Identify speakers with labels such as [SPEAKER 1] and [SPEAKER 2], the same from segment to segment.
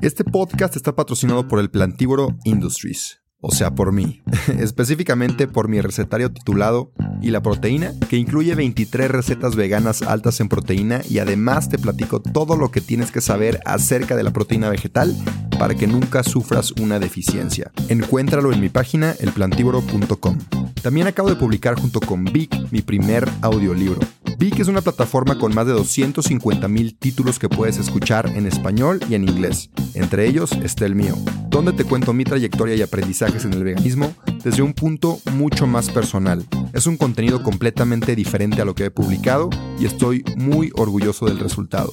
[SPEAKER 1] Este podcast está patrocinado por el Plantívoro Industries, o sea, por mí, específicamente por mi recetario titulado Y la proteína, que incluye 23 recetas veganas altas en proteína y además te platico todo lo que tienes que saber acerca de la proteína vegetal para que nunca sufras una deficiencia. Encuéntralo en mi página elplantívoro.com. También acabo de publicar junto con Vic mi primer audiolibro. Vic es una plataforma con más de 250 mil títulos que puedes escuchar en español y en inglés. Entre ellos está el mío, donde te cuento mi trayectoria y aprendizajes en el veganismo desde un punto mucho más personal. Es un contenido completamente diferente a lo que he publicado y estoy muy orgulloso del resultado.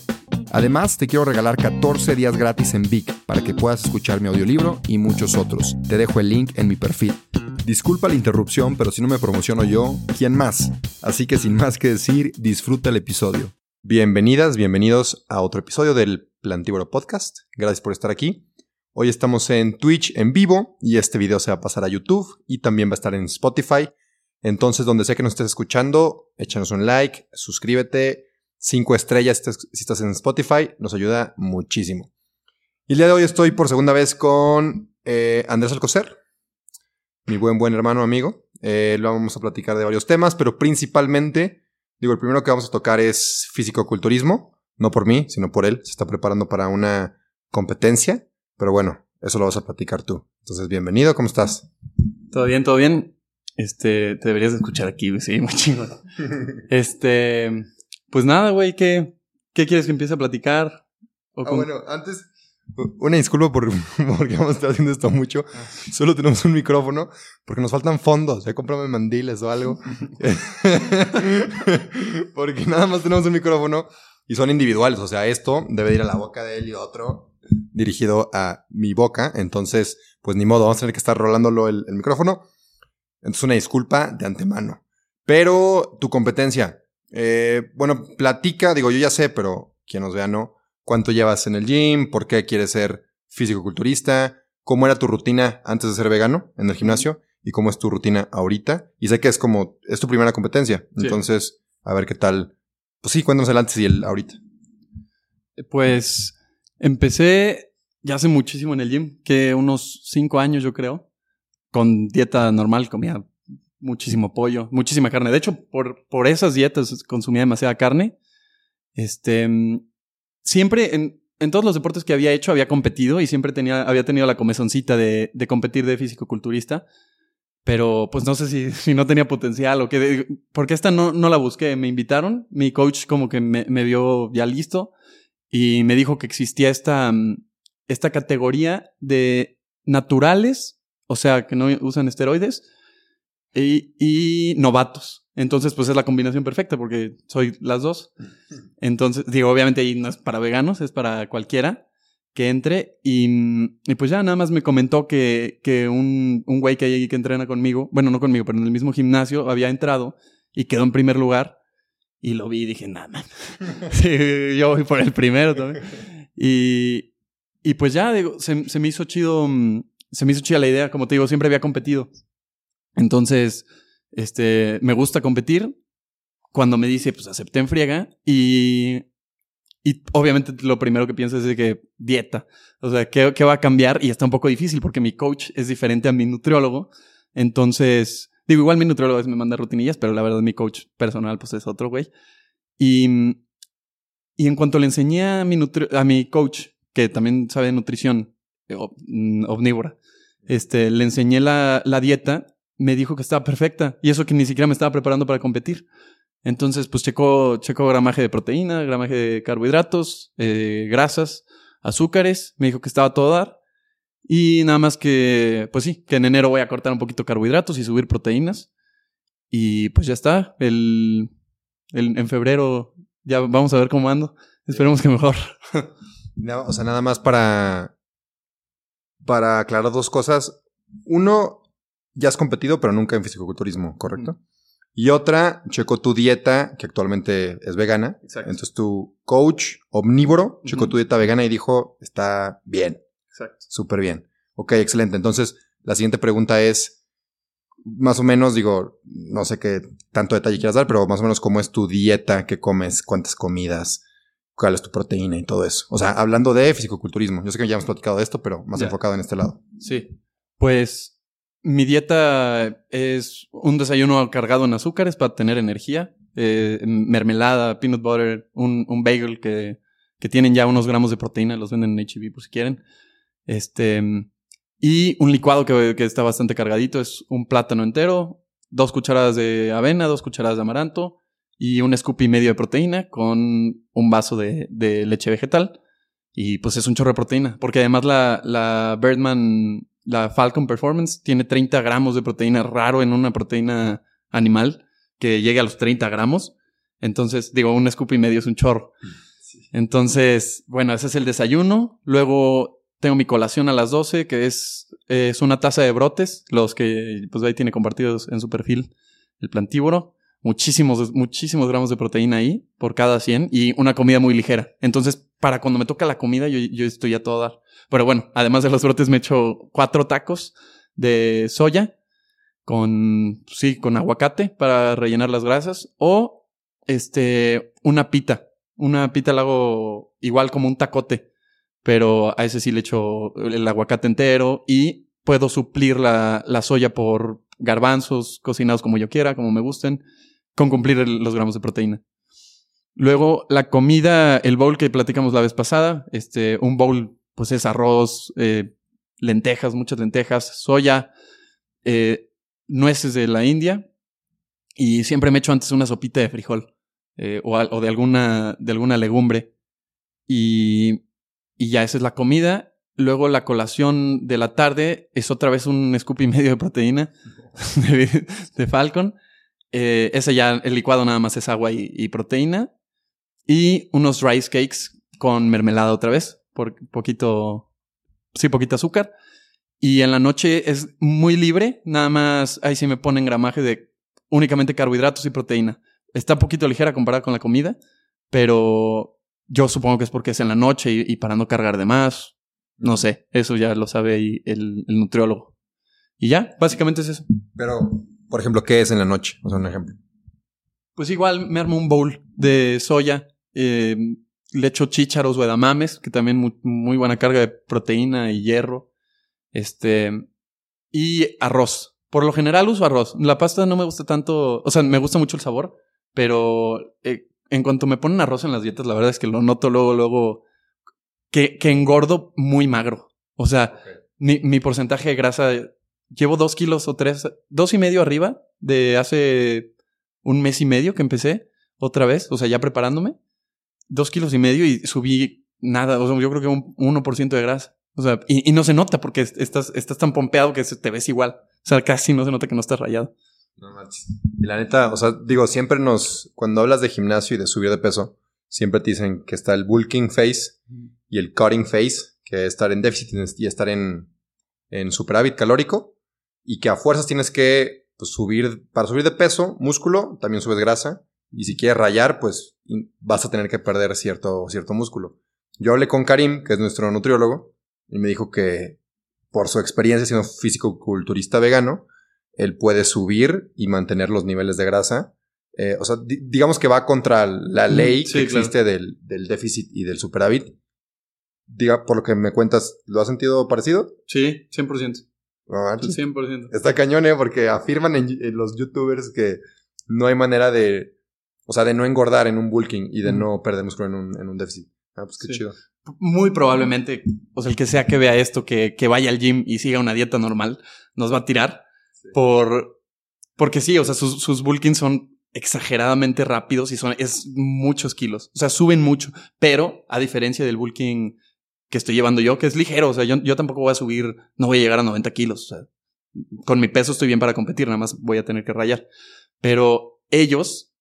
[SPEAKER 1] Además, te quiero regalar 14 días gratis en Vic para que puedas escuchar mi audiolibro y muchos otros. Te dejo el link en mi perfil. Disculpa la interrupción, pero si no me promociono yo, ¿quién más? Así que sin más que decir, disfruta el episodio. Bienvenidas, bienvenidos a otro episodio del Plantívoro Podcast. Gracias por estar aquí. Hoy estamos en Twitch en vivo y este video se va a pasar a YouTube y también va a estar en Spotify. Entonces, donde sea que nos estés escuchando, échanos un like, suscríbete, cinco estrellas si estás en Spotify, nos ayuda muchísimo. Y el día de hoy estoy por segunda vez con eh, Andrés Alcocer mi buen, buen hermano amigo. Eh, lo vamos a platicar de varios temas, pero principalmente, digo, el primero que vamos a tocar es físico-culturismo. No por mí, sino por él. Se está preparando para una competencia. Pero bueno, eso lo vas a platicar tú. Entonces, bienvenido, ¿cómo estás?
[SPEAKER 2] Todo bien, todo bien. Este, te deberías escuchar aquí, sí, muy chingón. este, pues nada, güey, ¿qué, ¿qué quieres que empiece a platicar?
[SPEAKER 1] ah, bueno, antes, una disculpa por, porque vamos a estar haciendo esto mucho. Solo tenemos un micrófono porque nos faltan fondos. Ya comprame mandiles o algo. porque nada más tenemos un micrófono y son individuales. O sea, esto debe ir a la boca de él y otro dirigido a mi boca. Entonces, pues ni modo, vamos a tener que estar rolándolo el, el micrófono. Entonces, una disculpa de antemano. Pero tu competencia. Eh, bueno, platica, digo, yo ya sé, pero quien nos vea no cuánto llevas en el gym, por qué quieres ser físico-culturista, cómo era tu rutina antes de ser vegano en el gimnasio y cómo es tu rutina ahorita. Y sé que es como, es tu primera competencia. Entonces, a ver qué tal. Pues sí, cuéntanos el antes y el ahorita.
[SPEAKER 2] Pues empecé ya hace muchísimo en el gym, que unos cinco años yo creo, con dieta normal, comía muchísimo pollo, muchísima carne. De hecho, por, por esas dietas consumía demasiada carne. Este, siempre en, todos los deportes que había hecho había competido y siempre tenía, había tenido la comezoncita de, de competir de físico-culturista. Pero pues no sé si, si no tenía potencial o qué. Porque esta no, no la busqué. Me invitaron. Mi coach como que me, me vio ya listo y me dijo que existía esta, mm, esta categoría de naturales, o sea, que no usan esteroides, y, y novatos. Entonces, pues es la combinación perfecta porque soy las dos. Entonces, digo, obviamente ahí no es para veganos, es para cualquiera que entre. Y, y pues ya nada más me comentó que, que un, un güey que hay que entrena conmigo, bueno, no conmigo, pero en el mismo gimnasio, había entrado y quedó en primer lugar. Y lo vi y dije, nada, sí, yo voy por el primero también. Y, y pues ya, digo, se, se me hizo chido, se me hizo chida la idea. Como te digo, siempre había competido. Entonces, este, me gusta competir. Cuando me dice, pues acepté en friega y, y obviamente lo primero que pienso es que dieta. O sea, ¿qué, ¿qué va a cambiar? Y está un poco difícil porque mi coach es diferente a mi nutriólogo. Entonces, digo, igual mi nutriólogo me manda rutinillas, pero la verdad mi coach personal pues es otro güey. Y, y en cuanto le enseñé a mi, a mi coach, que también sabe de nutrición eh, mm, omnívora, este, le enseñé la, la dieta me dijo que estaba perfecta. Y eso que ni siquiera me estaba preparando para competir. Entonces, pues checó, checó gramaje de proteína, gramaje de carbohidratos, eh, grasas, azúcares. Me dijo que estaba todo dar. Y nada más que, pues sí, que en enero voy a cortar un poquito carbohidratos y subir proteínas. Y pues ya está. El, el, en febrero ya vamos a ver cómo ando. Esperemos que mejor.
[SPEAKER 1] o sea, nada más para, para aclarar dos cosas. Uno, ya has competido, pero nunca en fisicoculturismo, ¿correcto? Y otra, checó tu dieta, que actualmente es vegana. Exacto. Entonces tu coach omnívoro checó tu dieta vegana y dijo, está bien. Exacto. Súper bien. Ok, excelente. Entonces, la siguiente pregunta es, más o menos, digo, no sé qué tanto detalle quieras dar, pero más o menos cómo es tu dieta, qué comes, cuántas comidas, cuál es tu proteína y todo eso. O sea, hablando de fisicoculturismo. Yo sé que ya hemos platicado de esto, pero más enfocado en este lado.
[SPEAKER 2] Sí. Pues mi dieta es un desayuno cargado en azúcares para tener energía. Eh, mermelada, peanut butter, un, un bagel que, que, tienen ya unos gramos de proteína, los venden en HB por si quieren. Este, y un licuado que, que está bastante cargadito es un plátano entero, dos cucharadas de avena, dos cucharadas de amaranto, y un scoop y medio de proteína con un vaso de, de, leche vegetal. Y pues es un chorro de proteína, porque además la, la Birdman, la Falcon Performance, tiene 30 gramos de proteína, raro en una proteína animal que llegue a los 30 gramos. Entonces, digo, un scoop y medio es un chorro. Entonces, bueno, ese es el desayuno. Luego tengo mi colación a las 12, que es, es una taza de brotes, los que pues ahí tiene compartidos en su perfil el plantívoro muchísimos, muchísimos gramos de proteína ahí por cada 100 y una comida muy ligera. Entonces, para cuando me toca la comida, yo, yo estoy a todo dar. Pero bueno, además de los brotes, me echo cuatro tacos de soya con, sí, con aguacate para rellenar las grasas o este, una pita. Una pita la hago igual como un tacote, pero a ese sí le echo el aguacate entero y puedo suplir la, la soya por garbanzos cocinados como yo quiera, como me gusten con cumplir los gramos de proteína. Luego, la comida, el bowl que platicamos la vez pasada, este, un bowl, pues es arroz, eh, lentejas, muchas lentejas, soya, eh, nueces de la India, y siempre me echo antes una sopita de frijol, eh, o, o, de alguna, de alguna legumbre. Y, y ya esa es la comida. Luego la colación de la tarde es otra vez un scoop y medio de proteína de, de Falcon. Eh, ese ya, el licuado nada más es agua y, proteína. Y unos rice cakes con mermelada otra vez, por poquito, sí, poquito azúcar. Y en la noche es muy libre, nada más ahí sí me ponen gramaje de únicamente carbohidratos y proteína. Está un poquito ligera comparada con la comida, pero yo supongo que es porque es en la noche y, para no cargar de más. No sé, eso ya lo sabe el, el nutriólogo. Y ya, básicamente es eso.
[SPEAKER 1] Pero por ejemplo, ¿qué es en la noche? O sea, un ejemplo.
[SPEAKER 2] Pues igual me armo un bowl de soya, eh, le echo chícharos o edamames, que también muy, muy, buena carga de proteína y hierro. Este, y arroz. Por lo general uso arroz. La pasta no me gusta tanto, o sea, me gusta mucho el sabor, pero eh, en cuanto me ponen arroz en las dietas, la verdad es que lo noto luego, luego, que, que engordo muy magro. O sea, mi, mi porcentaje de grasa llevo dos kilos o tres, dos y medio arriba de hace un mes y medio que empecé otra vez, o sea, ya preparándome. Dos kilos y medio y subí nada, o sea, yo creo que un 1% de grasa. O sea, y, no se nota porque estás, estás tan pompeado que te ves igual. O sea, casi no se nota que no estás rayado.
[SPEAKER 1] No manches. Y la neta, o sea, digo, siempre nos, cuando hablas de gimnasio y de subir de peso, siempre te dicen que está el bulking phase y el cutting phase, que es estar en déficit y estar en, en superávit calórico y que a fuerzas tienes que pues, subir, para subir de peso, músculo, también subes grasa, y si quieres rayar, pues vas a tener que perder cierto, cierto músculo. Yo hablé con Karim, que es nuestro nutriólogo, y me dijo que por su experiencia siendo físico-culturista vegano, él puede subir y mantener los niveles de grasa. Eh, o sea, digamos que va contra la ley que existe del, del, déficit y del superávit. Diga, por lo que me cuentas, ¿lo has sentido parecido?
[SPEAKER 2] Sí, 100%.
[SPEAKER 1] No
[SPEAKER 2] 100%.
[SPEAKER 1] Está cañón, ¿eh? Porque afirman en, los youtubers que no hay manera de, o sea, de no engordar en un bulking y de no perder músculo en un, en un déficit. Ah, pues qué chido.
[SPEAKER 2] Muy probablemente, o sea, el que sea que vea esto, que, que vaya al gym y siga una dieta normal, nos va a tirar por, porque sí, o sea, sus, sus bulkings son exageradamente rápidos y son, es muchos kilos. O sea, suben mucho, pero a diferencia del bulking que estoy llevando yo, que es ligero. O sea, yo, yo tampoco voy a subir, no voy a llegar a 90 kilos. O sea, con mi peso estoy bien para competir, nada más voy a tener que rayar. Pero ellos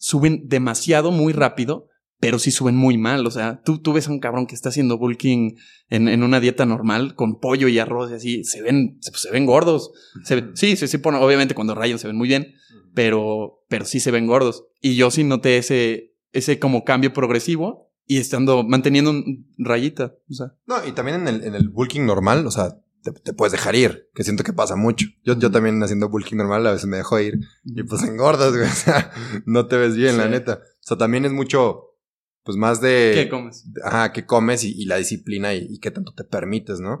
[SPEAKER 2] suben demasiado, muy rápido, pero sí suben muy mal. O sea, tú, tú ves a un cabrón que está haciendo bulking en, en una dieta normal, con pollo y arroz y así, se ven, se, ven gordos. Se, sí, sí, sí, obviamente cuando rayan se ven muy bien, pero, pero sí se ven gordos. Y yo sí noté ese, ese como cambio progresivo y estando, manteniendo un rayita. O sea.
[SPEAKER 1] No, y también en el, en el bulking normal, o sea, te, puedes dejar ir, que siento que pasa mucho. Yo, yo también haciendo bulking normal a veces me dejo ir y pues engordas, güey. O sea, no te ves bien, la neta. O sea, también es mucho, pues más de...
[SPEAKER 2] ¿Qué comes?
[SPEAKER 1] Ajá, qué comes y, y la disciplina y, y, qué tanto te permites, ¿no?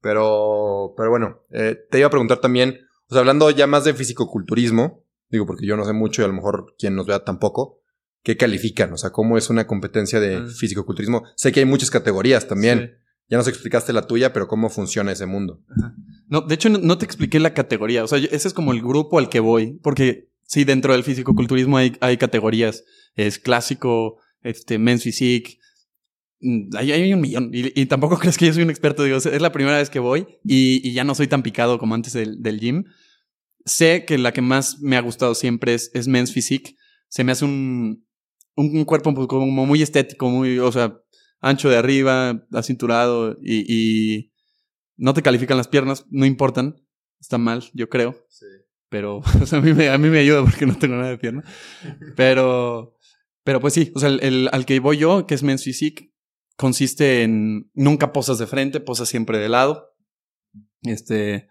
[SPEAKER 1] Pero, pero bueno, eh, te iba a preguntar también, o sea, hablando ya más de fisicoculturismo, digo porque yo no sé mucho y a lo mejor quien nos vea tampoco, ¿qué califican? O sea, ¿cómo es una competencia de
[SPEAKER 2] Ah.
[SPEAKER 1] fisicoculturismo? Sé que hay muchas categorías también.
[SPEAKER 2] Sí.
[SPEAKER 1] Ya nos explicaste la tuya, pero ¿cómo funciona ese mundo?
[SPEAKER 2] No, de hecho, no, te expliqué la categoría. O sea, ese es como el grupo al que voy. Porque sí, dentro del fisicoculturismo hay, hay categorías. Es clásico, este, men's physique. Mm, Hay, hay un millón. Y, tampoco crees que yo soy un experto. Digo, es la primera vez que voy y, y ya no soy tan picado como antes del, del gym. Sé que la que más me ha gustado siempre es, es men's physique. Se me hace un, un, un cuerpo pues, como muy estético, muy, o sea, ancho de arriba, acinturado y, y no te califican las piernas, no importan. Está mal, yo creo.
[SPEAKER 1] Sí.
[SPEAKER 2] Pero o sea, a, mí me, a mí me ayuda porque no tengo nada de pierna. Pero, pero pues sí, o sea, el, el- al que voy yo, que es Men's Physique, consiste en nunca posas de frente, posas siempre de lado. Este,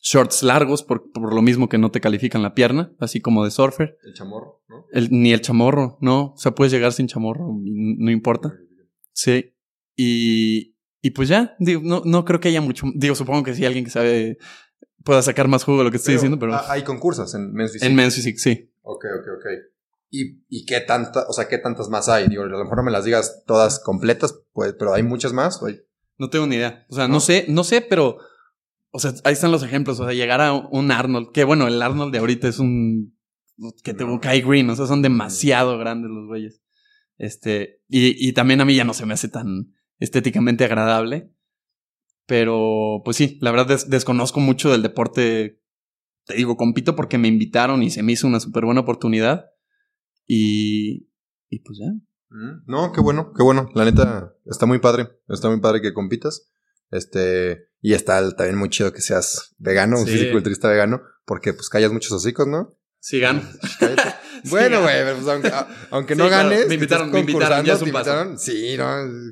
[SPEAKER 2] shorts largos, por, por lo mismo que no te califican la pierna, así como de surfer.
[SPEAKER 1] El chamorro, ¿no?
[SPEAKER 2] El- ni el chamorro, no. O sea, puedes llegar sin chamorro, no importa. Sí. Y, y pues ya, digo, no, no creo que haya mucho. Digo, supongo que sí, alguien que sabe pueda sacar más jugo de lo que estoy diciendo, pero
[SPEAKER 1] hay concursos en Men's Physique.
[SPEAKER 2] en Men's Physique, sí.
[SPEAKER 1] Ok, ok, ok. ¿Y, ¿Y qué tanta, o sea, qué tantas más hay? Digo, a lo mejor no me las digas todas completas, pues, pero hay muchas más. ¿o hay?
[SPEAKER 2] No tengo ni idea. O sea, no,
[SPEAKER 1] ¿No?
[SPEAKER 2] sé, no sé, pero. O sea, ahí están los ejemplos. O sea, llegar a un Arnold, que bueno, el Arnold de ahorita es un. que tengo un Kai Green, o sea, son demasiado grandes los güeyes. Este. Y, y también a mí ya no se me hace tan estéticamente agradable. Pero, pues sí, la verdad des- desconozco mucho del deporte. Te digo, compito porque me invitaron y se me hizo una súper buena oportunidad. Y. Y pues ya.
[SPEAKER 1] Mm, No, qué bueno, qué bueno. La neta, está muy padre. Está muy padre que compitas. Este, y está también muy chido que seas vegano, un
[SPEAKER 2] Sí.
[SPEAKER 1] fisiculturista vegano, porque pues callas muchos hocicos, ¿no?
[SPEAKER 2] Sí, gano.
[SPEAKER 1] Cállate.
[SPEAKER 2] Sí,
[SPEAKER 1] Bueno, güey, pues, aunque, aunque
[SPEAKER 2] Sí,
[SPEAKER 1] no
[SPEAKER 2] claro.
[SPEAKER 1] ganes,
[SPEAKER 2] Me invitaron, me invitaron, ya es un paso.
[SPEAKER 1] Sí, no,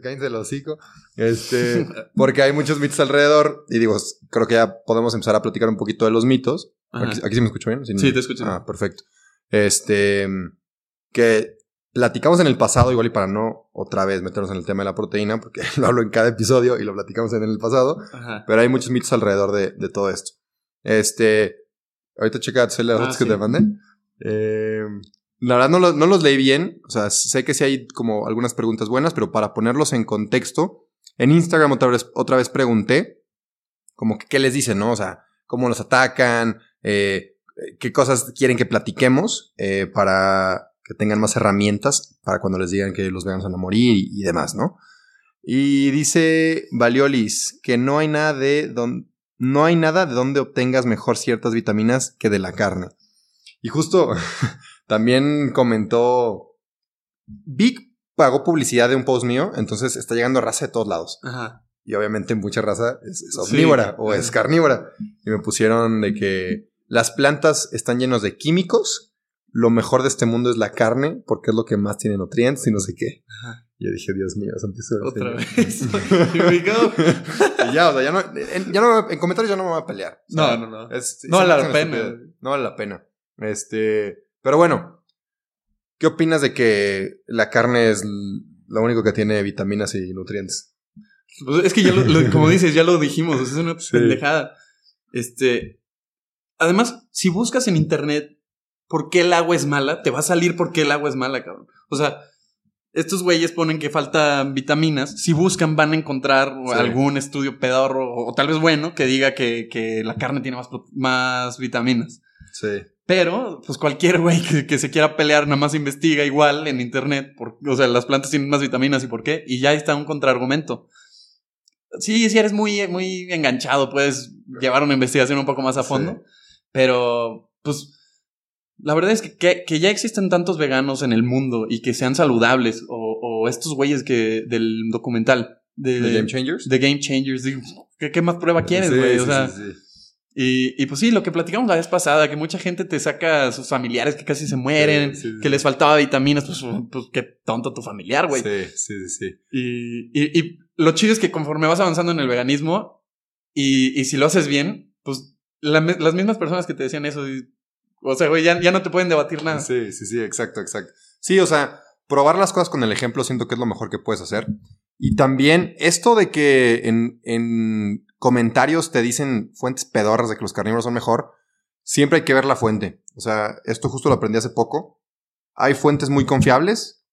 [SPEAKER 1] cállense el hocico. Este, porque hay muchos mitos alrededor, y digo, creo que ya podemos empezar a platicar un poquito de los mitos. Aquí, aquí sí me escucho bien.
[SPEAKER 2] Sí, te escucho.
[SPEAKER 1] Ah, perfecto. Este, que platicamos en el pasado, igual y para no otra vez meternos en el tema de la proteína, porque lo hablo en cada episodio y lo platicamos en el pasado,
[SPEAKER 2] Ajá.
[SPEAKER 1] pero hay muchos mitos alrededor de, de todo esto. Este, ahorita checa las
[SPEAKER 2] Ah,
[SPEAKER 1] fotos que
[SPEAKER 2] sí.
[SPEAKER 1] te mandé. Eh, la verdad no, lo- no los leí bien, o sea, sé que sí hay como algunas preguntas buenas, pero para ponerlos en contexto, en Instagram otra vez, otra vez pregunté, como que qué les dicen, ¿no? O sea, cómo los atacan, eh, qué cosas quieren que platiquemos eh, para que tengan más herramientas para cuando les digan que los veganos van a morir y, y demás, ¿no? Y dice Valiolis que no hay nada de don- no hay nada de donde obtengas mejor ciertas vitaminas que de la carne. Y justo también comentó Vic pagó publicidad de un post mío, entonces está llegando raza de todos lados.
[SPEAKER 2] Ajá.
[SPEAKER 1] Y obviamente mucha raza es, es
[SPEAKER 2] Sí.
[SPEAKER 1] omnívora o es carnívora. Y me pusieron de que las plantas están llenos de químicos. Lo mejor de este mundo es la carne porque es lo que más tiene nutrientes y no sé qué.
[SPEAKER 2] Ajá.
[SPEAKER 1] Y yo dije, Dios mío, santísimo
[SPEAKER 2] Otra
[SPEAKER 1] Señor".
[SPEAKER 2] vez.
[SPEAKER 1] Y ya, o sea, ya no, en, ya no, en comentarios ya no me voy a pelear. O sea,
[SPEAKER 2] No, no, no.
[SPEAKER 1] es-
[SPEAKER 2] No vale la pena.
[SPEAKER 1] No vale la pena. Este, pero bueno, ¿qué opinas de que la carne es lo único que tiene vitaminas y nutrientes?
[SPEAKER 2] Pues es que ya lo, lo- como dices, ya lo dijimos, es una
[SPEAKER 1] Sí.
[SPEAKER 2] pendejada. Este. Además, si buscas en internet por qué el agua es mala, te va a salir por qué el agua es mala, cabrón. O sea, estos güeyes ponen que faltan vitaminas. Si buscan, van a encontrar
[SPEAKER 1] Sí.
[SPEAKER 2] algún estudio pedorro o, o tal vez bueno que diga que, que la carne tiene más, más vitaminas.
[SPEAKER 1] Sí.
[SPEAKER 2] Pero, pues cualquier güey que, que se quiera pelear nada más investiga igual en internet. Por, o sea, las plantas tienen más vitaminas y por qué. Y ya está un contraargumento. Sí, si eres muy, muy enganchado, puedes llevar una investigación un poco más a fondo.
[SPEAKER 1] Sí.
[SPEAKER 2] Pero, pues, la verdad es que, que, que ya existen tantos veganos en el mundo y que sean saludables. O, o estos güeyes que del documental. De,
[SPEAKER 1] ¿The Game Changers?
[SPEAKER 2] de Game Changers. digo, ¿Qué, qué más prueba quieres,
[SPEAKER 1] Sí,
[SPEAKER 2] güey? o sea. Y, y pues sí, lo que platicamos la vez pasada, que mucha gente te saca a sus familiares que casi se mueren,
[SPEAKER 1] Sí, sí, sí.
[SPEAKER 2] que les faltaba vitaminas, pues, pues qué tonto tu familiar, güey.
[SPEAKER 1] Sí, sí, sí.
[SPEAKER 2] Y, y, y lo chido es que conforme vas avanzando en el veganismo, y, y si lo haces bien, pues la las mismas personas que te decían eso, o sea, güey, ya, ya no te pueden debatir nada.
[SPEAKER 1] Sí, sí, sí, exacto, exacto. Sí, o sea, probar las cosas con el ejemplo siento que es lo mejor que puedes hacer. Y también esto de que en, en comentarios te dicen fuentes pedorras de que los carnívoros son mejor, siempre hay que ver la fuente. O sea, esto justo lo aprendí hace poco. Hay fuentes muy confiables,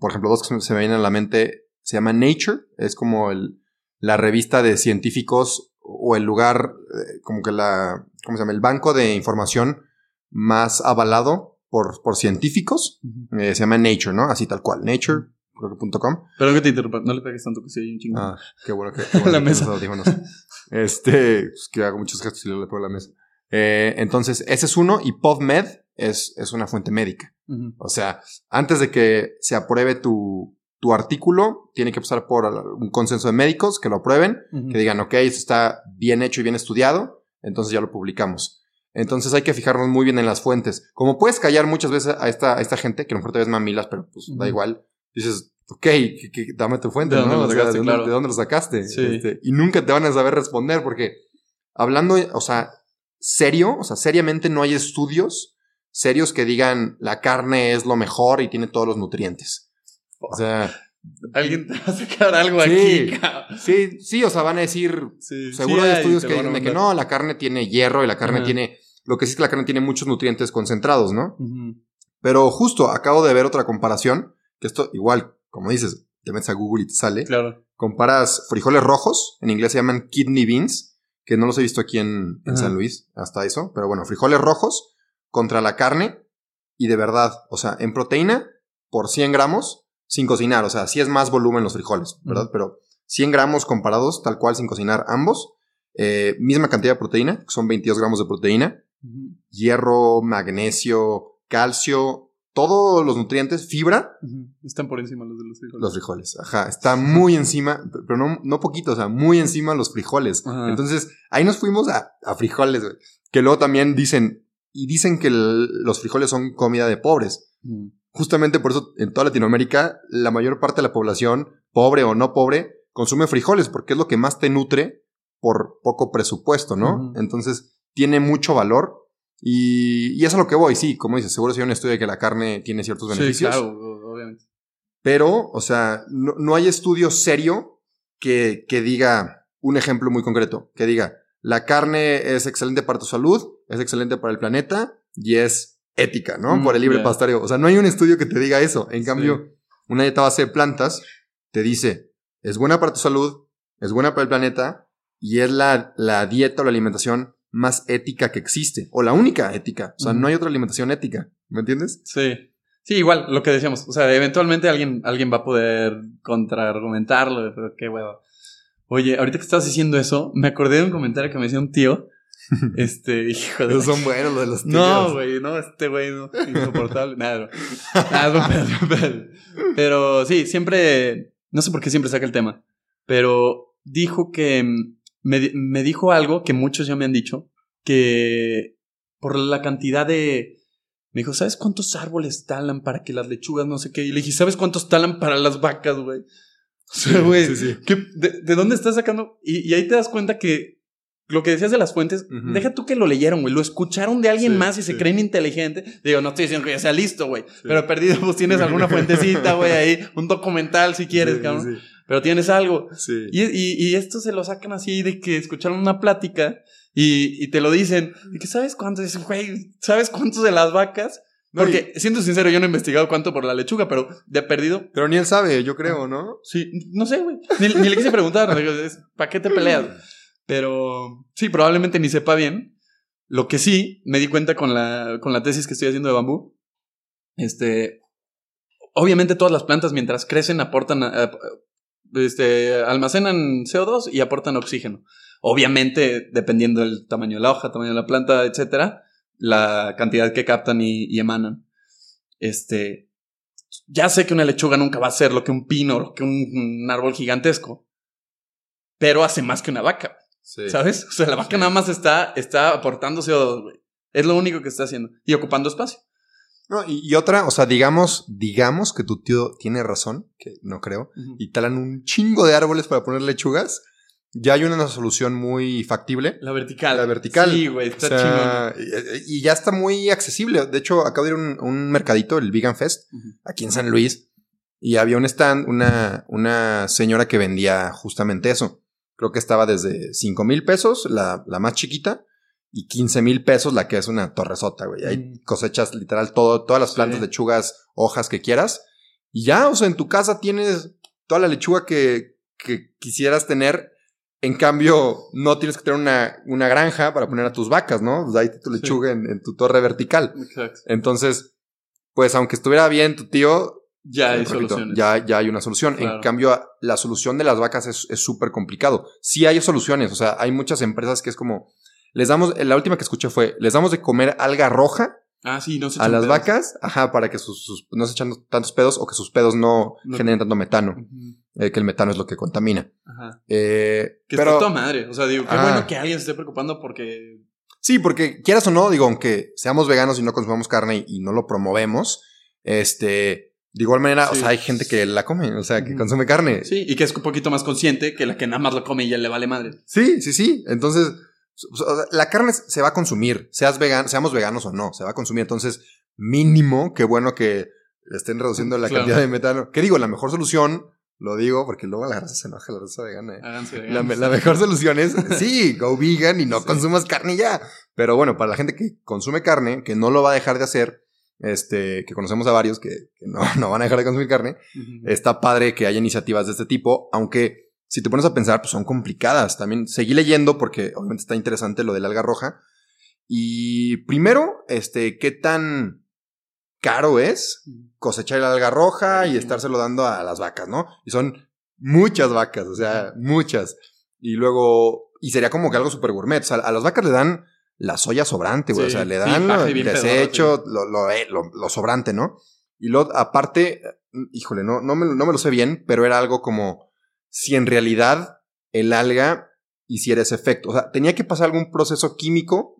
[SPEAKER 1] por ejemplo, dos que se me vienen a la mente, se llama Nature, es como el, la revista de científicos o el lugar, eh, como que la, ¿cómo se llama? El banco de información más avalado por, por científicos. Eh, se llama Nature, ¿no? Así tal cual, Nature. Creo que .com.
[SPEAKER 2] Pero que te interrumpa, no le pegues tanto que si hay un chingo.
[SPEAKER 1] Ah, qué bueno que. Qué bueno
[SPEAKER 2] la
[SPEAKER 1] que
[SPEAKER 2] mesa.
[SPEAKER 1] los. Este, pues que hago muchos gestos y le pego la mesa. Eh, entonces, ese es uno y PubMed es, es una fuente médica. O sea, antes de que se apruebe tu, tu artículo, tiene que pasar por un consenso de médicos que lo aprueben, que digan, ok, esto está bien hecho y bien estudiado, entonces ya lo publicamos. Entonces hay que fijarnos muy bien en las fuentes. Como puedes callar muchas veces a esta, a esta gente, que a lo mejor te ves mamilas, pero pues da igual. Dices, ok, que- que- dame tu fuente,
[SPEAKER 2] ¿De dónde
[SPEAKER 1] ¿no?
[SPEAKER 2] lo
[SPEAKER 1] O sea,
[SPEAKER 2] sacaste?
[SPEAKER 1] ¿de, dónde,
[SPEAKER 2] Claro.
[SPEAKER 1] de dónde lo sacaste?
[SPEAKER 2] Sí.
[SPEAKER 1] Este, y nunca te van a saber responder porque hablando, o sea, serio, o sea, seriamente no hay estudios serios que digan la carne es lo mejor y tiene todos los nutrientes. O sea,
[SPEAKER 2] Alguien te va a sacar algo
[SPEAKER 1] Sí.
[SPEAKER 2] aquí, cabrón.
[SPEAKER 1] sí, sí, o sea, van a decir,
[SPEAKER 2] Sí,
[SPEAKER 1] seguro hay estudios que dicen que no, la carne tiene hierro y la carne tiene, lo que sí es que la carne tiene muchos nutrientes concentrados, ¿no? Pero justo acabo de ver otra comparación, que esto igual, como dices, te metes a Google y te sale.
[SPEAKER 2] Claro.
[SPEAKER 1] Comparas frijoles rojos, en inglés se llaman kidney beans, que no los he visto aquí en. San Luis, hasta eso, pero bueno, frijoles rojos contra la carne y de verdad, o sea, en proteína por 100 gramos sin cocinar, o sea, sí es más volumen los frijoles, ¿verdad? Pero 100 gramos comparados tal cual sin cocinar ambos, eh, misma cantidad de proteína, que son 22 gramos de proteína, hierro, magnesio, calcio, todos los nutrientes, fibra.
[SPEAKER 2] Están por encima los de los frijoles.
[SPEAKER 1] los frijoles, ajá. Está muy encima, pero no, no poquito, o sea, muy encima los frijoles. Entonces, ahí nos fuimos a, a frijoles, güey. Que luego también dicen, y dicen que el- los frijoles son comida de pobres. Justamente por eso en toda Latinoamérica, la mayor parte de la población, pobre o no pobre, consume frijoles, porque es lo que más te nutre por poco presupuesto, ¿no? Entonces, tiene mucho valor. Y, y es a lo que voy, sí, como dices, seguro si hay un estudio de que la carne tiene ciertos
[SPEAKER 2] Sí,
[SPEAKER 1] beneficios.
[SPEAKER 2] claro, o- obviamente.
[SPEAKER 1] Pero, o sea, no, no hay estudio serio que, que diga un ejemplo muy concreto, que diga, la carne es excelente para tu salud, es excelente para el planeta y es ética, ¿no?
[SPEAKER 2] Mm,
[SPEAKER 1] Por el libre pastoreo. O sea, no hay un estudio que te diga eso. En cambio, una dieta base de plantas te dice, es buena para tu salud, es buena para el planeta y es la, la dieta o la alimentación más ética que existe, o la única ética. O sea, no hay otra alimentación ética. ¿Me entiendes?
[SPEAKER 2] Sí. Sí, igual, lo que decíamos. O sea, eventualmente alguien, alguien va a poder contraargumentarlo, pero qué hueva. Oye, ahorita que estabas diciendo eso, me acordé de un comentario que me decía un tío. Este, hijo de.
[SPEAKER 1] Son buenos los de los
[SPEAKER 2] No,
[SPEAKER 1] tíos.
[SPEAKER 2] güey, no, este güey no. Insoportable. Nada, no. Nada. Pero sí, siempre. No sé por qué siempre saca el tema. Pero dijo que. Me, me dijo algo que muchos ya me han dicho. Que por la cantidad de. Me dijo, ¿sabes cuántos árboles talan para que las lechugas no sé qué? Y le dije, ¿sabes cuántos talan para las vacas, güey? O sea, güey,
[SPEAKER 1] Sí, sí.
[SPEAKER 2] ¿qué- de, de dónde estás sacando? Y, y ahí te das cuenta que lo que decías de las fuentes, deja tú que lo leyeron, güey. Lo escucharon de alguien más y se creen inteligentes. Digo, no estoy diciendo que ya sea listo, güey. Pero perdido, pues tienes alguna fuentecita, güey, ahí. Un documental si quieres,
[SPEAKER 1] Sí,
[SPEAKER 2] cabrón. Pero tienes algo.
[SPEAKER 1] sí.
[SPEAKER 2] Y, y, y esto se lo sacan así de que escucharon una plática y, y te lo dicen. Y que sabes cuántos, Dicen, güey, ¿sabes cuántos de las vacas?
[SPEAKER 1] No,
[SPEAKER 2] Porque, siendo sincero, yo no he investigado cuánto por la lechuga, pero de perdido,
[SPEAKER 1] Pero ni él sabe, yo creo, ¿no?
[SPEAKER 2] sí, no sé, güey. Ni, ni le quise preguntar, ¿para qué te peleas? Pero sí, probablemente ni sepa bien. Lo que sí, me di cuenta con la, con la tesis que estoy haciendo de bambú. Este, obviamente todas las plantas mientras crecen aportan, eh, este, almacenan CO2 y aportan oxígeno. Obviamente, dependiendo del tamaño de la hoja, tamaño de la planta, etcétera, la cantidad que captan y, y emanan. Este, ya sé que una lechuga nunca va a ser lo que un pino, lo que un, un árbol gigantesco, pero hace más que una vaca.
[SPEAKER 1] Sí.
[SPEAKER 2] ¿Sabes? O sea, la vaca
[SPEAKER 1] Sí.
[SPEAKER 2] nada más está, está aportando CO2, güey. Es lo único que está haciendo. Y ocupando espacio.
[SPEAKER 1] No, y, y otra, o sea, digamos, digamos que tu tío tiene razón, que no creo, y talan un chingo de árboles para poner lechugas. Ya hay una solución muy factible.
[SPEAKER 2] La vertical.
[SPEAKER 1] La vertical.
[SPEAKER 2] Sí, güey,
[SPEAKER 1] O
[SPEAKER 2] está
[SPEAKER 1] sea, y, y ya está muy accesible. De hecho, acabo de ir a un, un mercadito, el Vegan Fest, aquí en San Luis. Y había un stand, una, una señora que vendía justamente eso. Creo que estaba desde 5 mil pesos, la, la más chiquita, y 15 mil pesos la que es una torresota, güey. Hay
[SPEAKER 2] Mm.
[SPEAKER 1] cosechas literal todo, todas las plantas,
[SPEAKER 2] Sí.
[SPEAKER 1] lechugas, hojas que quieras. Y ya, o sea, en tu casa tienes toda la lechuga que, que quisieras tener. En cambio, no tienes que tener una, una granja para poner a tus vacas, ¿no? Pues ahí tu
[SPEAKER 2] Sí.
[SPEAKER 1] lechuga en, en tu torre vertical.
[SPEAKER 2] Exacto.
[SPEAKER 1] Entonces, pues aunque estuviera bien tu tío,
[SPEAKER 2] Ya hay
[SPEAKER 1] repito. Ya, ya hay una solución. En cambio, la solución de las vacas es es súper complicado. Sí hay soluciones, o sea, hay muchas empresas que es como, les damos, la última que escuché fue, les damos de comer alga roja
[SPEAKER 2] Ah, sí, no se
[SPEAKER 1] a las
[SPEAKER 2] pedos.
[SPEAKER 1] vacas, ajá, para que sus, sus- no se echan tantos pedos o que sus pedos no,
[SPEAKER 2] No.
[SPEAKER 1] generen tanto metano, eh, que el metano es lo que contamina.
[SPEAKER 2] Ajá.
[SPEAKER 1] Eh,
[SPEAKER 2] Que
[SPEAKER 1] pero
[SPEAKER 2] está toda madre. O sea, digo, qué
[SPEAKER 1] Ah.
[SPEAKER 2] bueno que alguien se esté preocupando porque.
[SPEAKER 1] sí, porque quieras o no, digo, aunque seamos veganos y no consumamos carne y, y no lo promovemos, este, de igual manera, o sea, hay gente que la come, o sea, que consume carne.
[SPEAKER 2] Sí, y que es un poquito más consciente que la que nada más lo come y ya le vale madre.
[SPEAKER 1] Sí, sí, sí. Entonces, o sea, la carne se va a consumir, seas vegan, seamos veganos o no, se va a consumir. Entonces, mínimo, qué bueno que estén reduciendo la
[SPEAKER 2] Claro.
[SPEAKER 1] cantidad de metano. ¿Qué digo? La mejor solución, lo digo porque luego la raza se enoja, la raza vegana. ¿eh? La, la mejor solución es, sí, go vegan y no
[SPEAKER 2] Sí.
[SPEAKER 1] consumas carne y ya. Pero bueno, para la gente que consume carne, que no lo va a dejar de hacer, este, que conocemos a varios que, que no, no van a dejar de consumir carne, está padre que haya iniciativas de este tipo, aunque si te pones a pensar, pues son complicadas. También seguí leyendo porque obviamente está interesante lo del alga roja. Y primero, este, qué tan caro es cosechar el alga roja y estárselo dando a las vacas, ¿no? Y son muchas vacas, o sea, muchas. Y luego, y sería como que algo súper gourmet. O sea, a las vacas le dan la soya sobrante, güey.
[SPEAKER 2] Sí,
[SPEAKER 1] o sea, le dan
[SPEAKER 2] bien
[SPEAKER 1] desecho, lo, lo, eh, lo- lo sobrante, ¿no? Y luego, aparte, híjole, no, no, me, no me lo sé bien, pero era algo como si en realidad el alga hiciera ese efecto. O sea, tenía que pasar algún proceso químico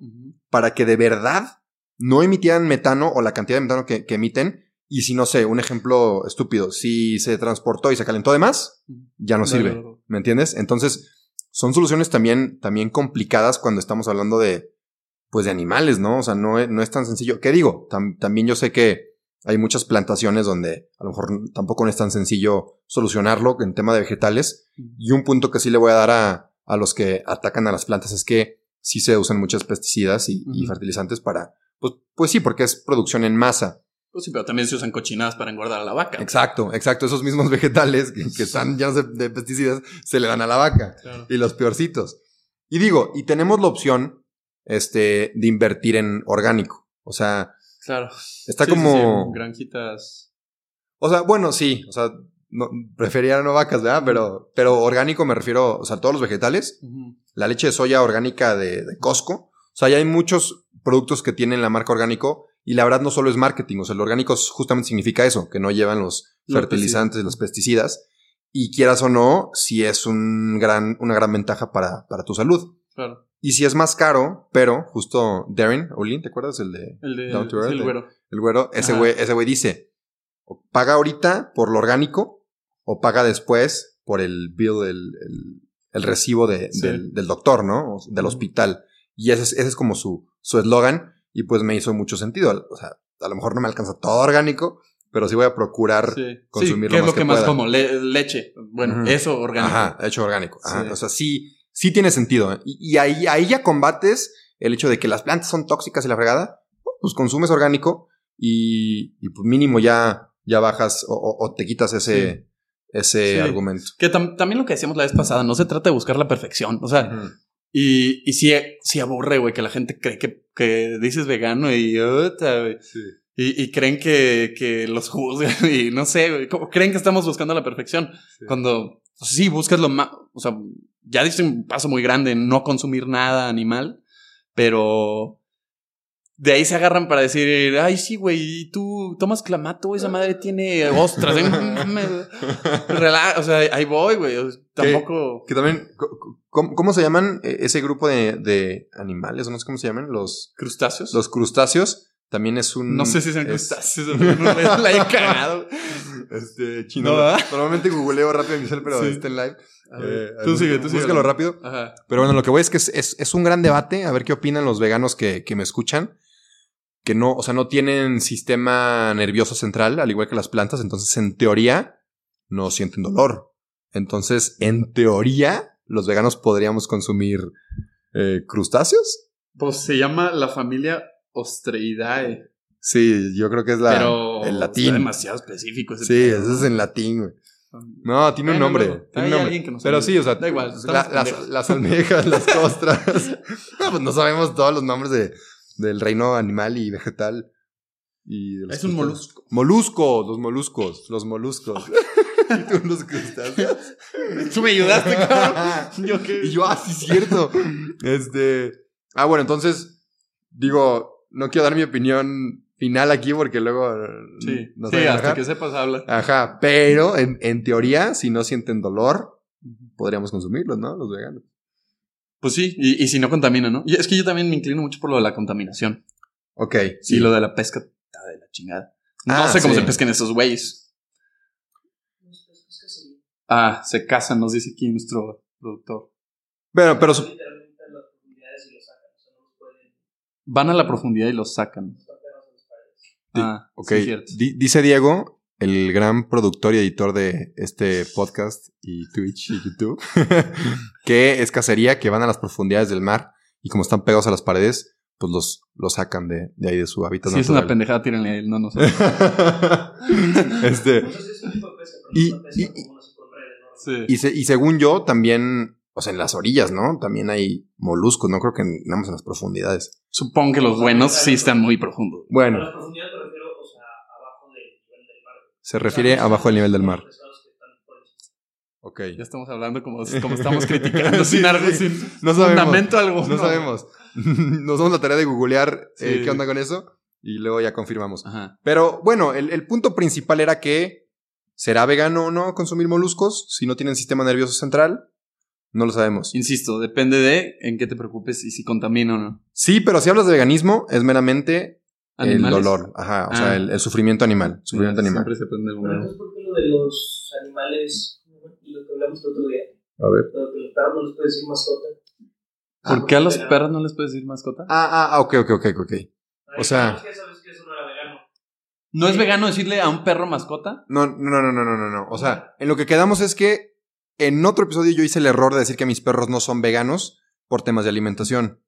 [SPEAKER 1] para que de verdad no emitieran metano o la cantidad de metano que, que emiten. Y si no sé, un ejemplo estúpido, si se transportó y se calentó de más, ya no
[SPEAKER 2] No,
[SPEAKER 1] sirve.
[SPEAKER 2] no, no.
[SPEAKER 1] ¿Me entiendes? Entonces, son soluciones también, también complicadas cuando estamos hablando de, pues, de animales, ¿no? O sea, no es, no es tan sencillo. ¿Qué digo? Tam- también yo sé que hay muchas plantaciones donde a lo mejor tampoco no es tan sencillo solucionarlo en tema de vegetales. Y un punto que sí le voy a dar a, a los que atacan a las plantas es que sí se usan muchos pesticidas y, fertilizantes para, pues, pues sí, porque es producción en masa.
[SPEAKER 2] Pues sí, pero también se usan cochinadas para engordar a la vaca.
[SPEAKER 1] Exacto, exacto. Esos mismos vegetales que, que están llenos de, de pesticidas se le dan a la vaca.
[SPEAKER 2] Claro.
[SPEAKER 1] Y los peorcitos. Y digo, y tenemos la opción, este, de invertir en orgánico. O sea,
[SPEAKER 2] Claro.
[SPEAKER 1] está
[SPEAKER 2] Sí,
[SPEAKER 1] como,
[SPEAKER 2] sí, granjitas.
[SPEAKER 1] o sea, bueno, sí, o sea, no, prefería no vacas, ¿verdad? Pero, pero orgánico me refiero, o sea, todos los vegetales, la leche de soya orgánica de, de Costco. O sea, ya hay muchos productos que tienen la marca orgánico y la verdad no solo es marketing, o sea, el orgánico justamente significa eso, que no llevan los
[SPEAKER 2] Los
[SPEAKER 1] fertilizantes, los pesticidas. Y quieras o no, si es un gran, una gran ventaja para, para tu salud.
[SPEAKER 2] Claro.
[SPEAKER 1] Y si es más caro, pero justo Darren Olin, ¿te acuerdas? El de
[SPEAKER 2] El de
[SPEAKER 1] Down to Earth,
[SPEAKER 2] el güero.
[SPEAKER 1] el güero, ese güey, ese güey dice, paga ahorita por lo orgánico o paga después por el bill, el, el, el recibo de-
[SPEAKER 2] Sí.
[SPEAKER 1] del, del doctor, ¿no? O Del hospital. Y ese es, ese es como su su eslogan y pues me hizo mucho sentido. O sea, a lo mejor no me alcanza todo orgánico, pero sí voy a procurar
[SPEAKER 2] Sí.
[SPEAKER 1] consumir
[SPEAKER 2] sí,
[SPEAKER 1] lo
[SPEAKER 2] ¿qué es
[SPEAKER 1] más
[SPEAKER 2] lo
[SPEAKER 1] que
[SPEAKER 2] que más
[SPEAKER 1] pueda.
[SPEAKER 2] como? Le- leche. Bueno, eso orgánico.
[SPEAKER 1] Ajá, hecho orgánico. Ajá. O sea, sí, sí tiene sentido. ¿eh? Y, y ahí, ahí ya combates el hecho de que las plantas son tóxicas y la fregada. Pues consumes orgánico y, y pues mínimo ya, ya bajas o, o- o te quitas ese, ese
[SPEAKER 2] Sí.
[SPEAKER 1] argumento.
[SPEAKER 2] Que tam- también lo que decíamos la vez pasada, no se trata de buscar la perfección. O sea, y, y sí, sí aburre, güey, que la gente cree que, que dices vegano y, "Uta, güey". Y, y creen que, que los juzgan y no sé, creen que estamos buscando la perfección.
[SPEAKER 1] Sí.
[SPEAKER 2] Cuando sí buscas lo más, o sea, ya diste un paso muy grande en no consumir nada animal, pero de ahí se agarran para decir, ay, sí, güey, y tú tomas clamato, esa madre tiene ostras, ¿eh? O sea, ahí voy, güey, tampoco...
[SPEAKER 1] Que también, ¿cómo, cómo se llaman eh, ese grupo de, de animales? No sé cómo se llaman. Los,
[SPEAKER 2] ¿Crustáceos?
[SPEAKER 1] los crustáceos. También es un.
[SPEAKER 2] no sé si sean
[SPEAKER 1] es-
[SPEAKER 2] crustáceos, la haya cagado.
[SPEAKER 1] Este, chino. Normalmente googleo rápido cel, pero
[SPEAKER 2] Sí.
[SPEAKER 1] está en live. Eh,
[SPEAKER 2] tú sigue, tú sigue.
[SPEAKER 1] Búscalo rápido.
[SPEAKER 2] Ajá.
[SPEAKER 1] Pero bueno, lo que voy es que es, es, es un gran debate, a ver qué opinan los veganos que, que me escuchan. que no, o sea, no tienen sistema nervioso central, al igual que las plantas, entonces en teoría no sienten dolor. Entonces, en teoría, los veganos podríamos consumir eh, crustáceos.
[SPEAKER 2] Pues se llama la familia Ostreidae.
[SPEAKER 1] Sí, yo creo que es la
[SPEAKER 2] pero
[SPEAKER 1] el
[SPEAKER 2] es
[SPEAKER 1] latín.
[SPEAKER 2] demasiado específico ese
[SPEAKER 1] Sí, eso es en latín, güey. No, tiene un nombre. tiene un nombre.
[SPEAKER 2] que
[SPEAKER 1] Pero sí, o sea,
[SPEAKER 2] Da igual,
[SPEAKER 1] la- las, las almejas, las costras. no, pues no sabemos todos los nombres de, del reino animal y vegetal. Y
[SPEAKER 2] Es un molusco.
[SPEAKER 1] Moluscos, los moluscos, los moluscos. y tú los crustáceos.
[SPEAKER 2] Tú me ayudaste, cabrón. Yo qué.
[SPEAKER 1] Y yo, ah, sí, cierto. Este. Ah, bueno, entonces, digo, no quiero dar mi opinión final aquí porque luego.
[SPEAKER 2] Sí,
[SPEAKER 1] nos
[SPEAKER 2] sí hasta que sepas habla.
[SPEAKER 1] Ajá, pero en, en teoría, si no sienten dolor, podríamos consumirlos, ¿no? Los veganos.
[SPEAKER 2] Pues sí, y, y si no contamina, ¿no? Y es que yo también me inclino mucho por lo de la contaminación.
[SPEAKER 1] Ok.
[SPEAKER 2] Y lo de la pesca está de la chingada. No
[SPEAKER 1] Ah,
[SPEAKER 2] sé cómo
[SPEAKER 1] sí.
[SPEAKER 2] se pescan esos güeyes. Ah, se casan, nos dice aquí nuestro productor.
[SPEAKER 1] Bueno, pero su-
[SPEAKER 3] literalmente a las profundidades y lo sacan. O sea, no los pueden
[SPEAKER 2] Van a la profundidad y los sacan. Ah,
[SPEAKER 1] ok.
[SPEAKER 2] sí,
[SPEAKER 1] dice Diego, el gran productor y editor de este podcast y Twitch y YouTube, que es cacería, que van a las profundidades del mar y como están pegados a las paredes, pues los, los sacan de, de ahí de su hábitat
[SPEAKER 2] Si es una pendejada, tírenle a él, no nosotros.
[SPEAKER 1] este, Y- y- y, se- y según yo, también, o sea, en las orillas, ¿no? También hay moluscos, no creo que más en las profundidades.
[SPEAKER 2] Supongo que los buenos sí están muy profundos.
[SPEAKER 3] A
[SPEAKER 1] Bueno,
[SPEAKER 3] las profundidades me refiero, o sea, abajo del nivel del mar.
[SPEAKER 1] se refiere abajo del nivel del mar. Ok.
[SPEAKER 2] Ya estamos hablando como, como estamos criticando
[SPEAKER 1] Sí,
[SPEAKER 2] sin, algo,
[SPEAKER 1] sí.
[SPEAKER 2] sin
[SPEAKER 1] No sabemos.
[SPEAKER 2] fundamento alguno.
[SPEAKER 1] No sabemos. Nos damos la tarea de googlear eh,
[SPEAKER 2] Sí.
[SPEAKER 1] qué onda con eso y luego ya confirmamos.
[SPEAKER 2] Ajá.
[SPEAKER 1] Pero bueno, el, el punto principal era que será vegano o no consumir moluscos si no tienen sistema nervioso central. No lo sabemos.
[SPEAKER 2] Insisto, depende de en qué te preocupes y si contamina o no.
[SPEAKER 1] Sí, pero si hablas de veganismo es meramente
[SPEAKER 2] ¿Animales?
[SPEAKER 1] el dolor. Ajá, o
[SPEAKER 2] Ah.
[SPEAKER 1] sea, el, el sufrimiento animal.
[SPEAKER 2] Sí,
[SPEAKER 1] Sufrimiento animal.
[SPEAKER 2] Siempre se prende
[SPEAKER 3] Pero entonces, ¿por qué lo de los animales, lo que hablamos el otro día?
[SPEAKER 1] A ver.
[SPEAKER 3] Lo que los perros no les puede decir mascota.
[SPEAKER 2] ¿Por qué a los perros no les puedes decir mascota?
[SPEAKER 1] Ah, ah, ah, ok, ok, ok, ok. O sea-.
[SPEAKER 3] ¿No
[SPEAKER 2] es vegano decirle a un perro mascota?
[SPEAKER 1] No, no, no, no, no, no, no. O sea, en lo que quedamos es que en otro episodio yo hice el error de decir que mis perros no son veganos por temas de alimentación.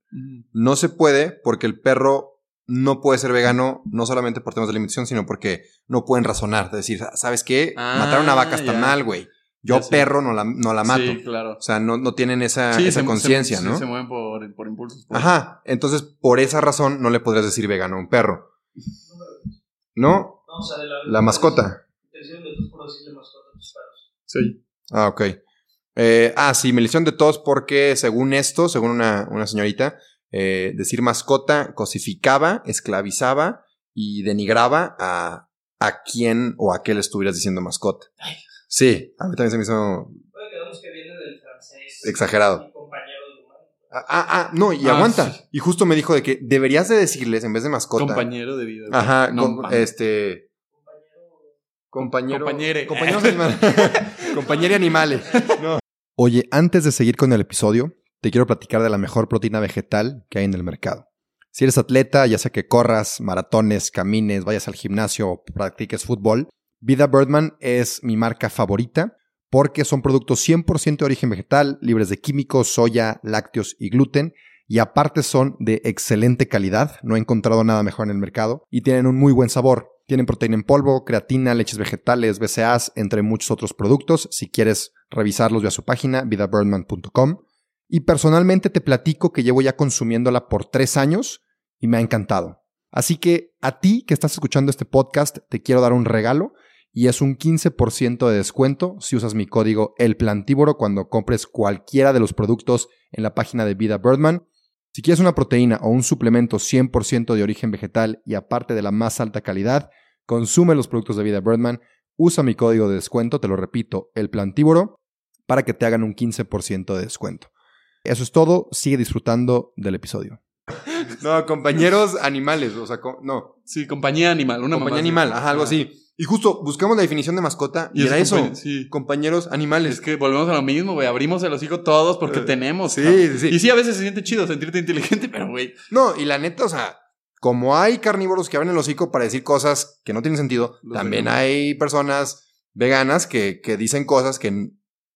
[SPEAKER 1] No se puede porque el perro no puede ser vegano no solamente por temas de alimentación, sino porque no pueden razonar. De decir, ¿sabes qué?
[SPEAKER 2] Ah,
[SPEAKER 1] Matar a una vaca está
[SPEAKER 2] ya.
[SPEAKER 1] mal, güey. Yo
[SPEAKER 2] Ya
[SPEAKER 1] perro no la, no la mato.
[SPEAKER 2] Sí, claro.
[SPEAKER 1] O sea, no, no tienen esa,
[SPEAKER 2] Sí,
[SPEAKER 1] esa conciencia, ¿no?
[SPEAKER 2] sí, se mueven por, por impulsos. por-
[SPEAKER 1] Ajá. Entonces, por esa razón no le podrías decir vegano a un perro. ¿No?
[SPEAKER 3] No, o sea, de la,
[SPEAKER 1] La mascota.
[SPEAKER 3] Te hicieron de tos por decirle mascota a tus perros.
[SPEAKER 2] Sí.
[SPEAKER 1] Ah, ok. Eh, ah, sí, hicieron de tos porque, según esto, según una, una señorita, eh, decir mascota cosificaba, esclavizaba y denigraba a, a quien o a qué le estuvieras diciendo mascota. Sí, a mí también se me hizo
[SPEAKER 3] quedamos que viene del francés.
[SPEAKER 1] Exagerado.
[SPEAKER 3] Y compañero del humano.
[SPEAKER 1] Ah, ah, ah, no, y
[SPEAKER 2] Ah,
[SPEAKER 1] aguanta.
[SPEAKER 2] sí.
[SPEAKER 1] Y justo me dijo de que deberías de decirles en vez de mascota.
[SPEAKER 2] Compañero de vida.
[SPEAKER 1] Ajá,
[SPEAKER 2] No,
[SPEAKER 1] este.
[SPEAKER 3] Compañero.
[SPEAKER 1] Compañero.
[SPEAKER 2] Compañere.
[SPEAKER 1] Compañeros animales. Compañero animales. No. Oye, antes de seguir con el episodio, te quiero platicar de la mejor proteína vegetal que hay en el mercado. Si eres atleta, ya sea que corras, maratones, camines, vayas al gimnasio o practiques fútbol, Vida Birdman es mi marca favorita porque son productos 100% de origen vegetal, libres de químicos, soya, lácteos y gluten, y aparte son de excelente calidad, no he encontrado nada mejor en el mercado, y tienen un muy buen sabor. Tienen proteína en polvo, creatina, leches vegetales, BCAAs, entre muchos otros productos. Si quieres revisarlos, ve a su página, vidabirdman.com. Y personalmente te platico que llevo ya consumiéndola por tres años y me ha encantado. Así que a ti que estás escuchando este podcast, te quiero dar un regalo y es un 15% de descuento si usas mi código El Plantívoro cuando compres cualquiera de los productos en la página de Vida Birdman. Si quieres una proteína o un suplemento 100% de origen vegetal y aparte de la más alta calidad, consume los productos de Vida Birdman, usa mi código de descuento, te lo repito, El Plantívoro, para que te hagan un 15% de descuento. Eso es todo, sigue disfrutando del episodio. No, compañeros animales, o sea, no,
[SPEAKER 2] Sí, compañía animal. Una
[SPEAKER 1] compañía
[SPEAKER 2] mamá así.
[SPEAKER 1] animal, ajá, algo
[SPEAKER 2] Ah.
[SPEAKER 1] así. Y justo buscamos la definición de mascota y,
[SPEAKER 2] Y
[SPEAKER 1] era
[SPEAKER 2] es
[SPEAKER 1] eso,
[SPEAKER 2] Sí.
[SPEAKER 1] compañeros animales.
[SPEAKER 2] Es que volvemos a lo mismo, güey. Abrimos el hocico todos porque
[SPEAKER 1] Eh,
[SPEAKER 2] tenemos.
[SPEAKER 1] sí, sí.
[SPEAKER 2] Y sí, a veces se siente chido sentirte inteligente, pero, güey.
[SPEAKER 1] No, y la neta, o sea, como hay carnívoros que abren el hocico para decir cosas que no tienen sentido,
[SPEAKER 2] Los
[SPEAKER 1] también
[SPEAKER 2] veganos.
[SPEAKER 1] hay personas veganas que, que dicen cosas que,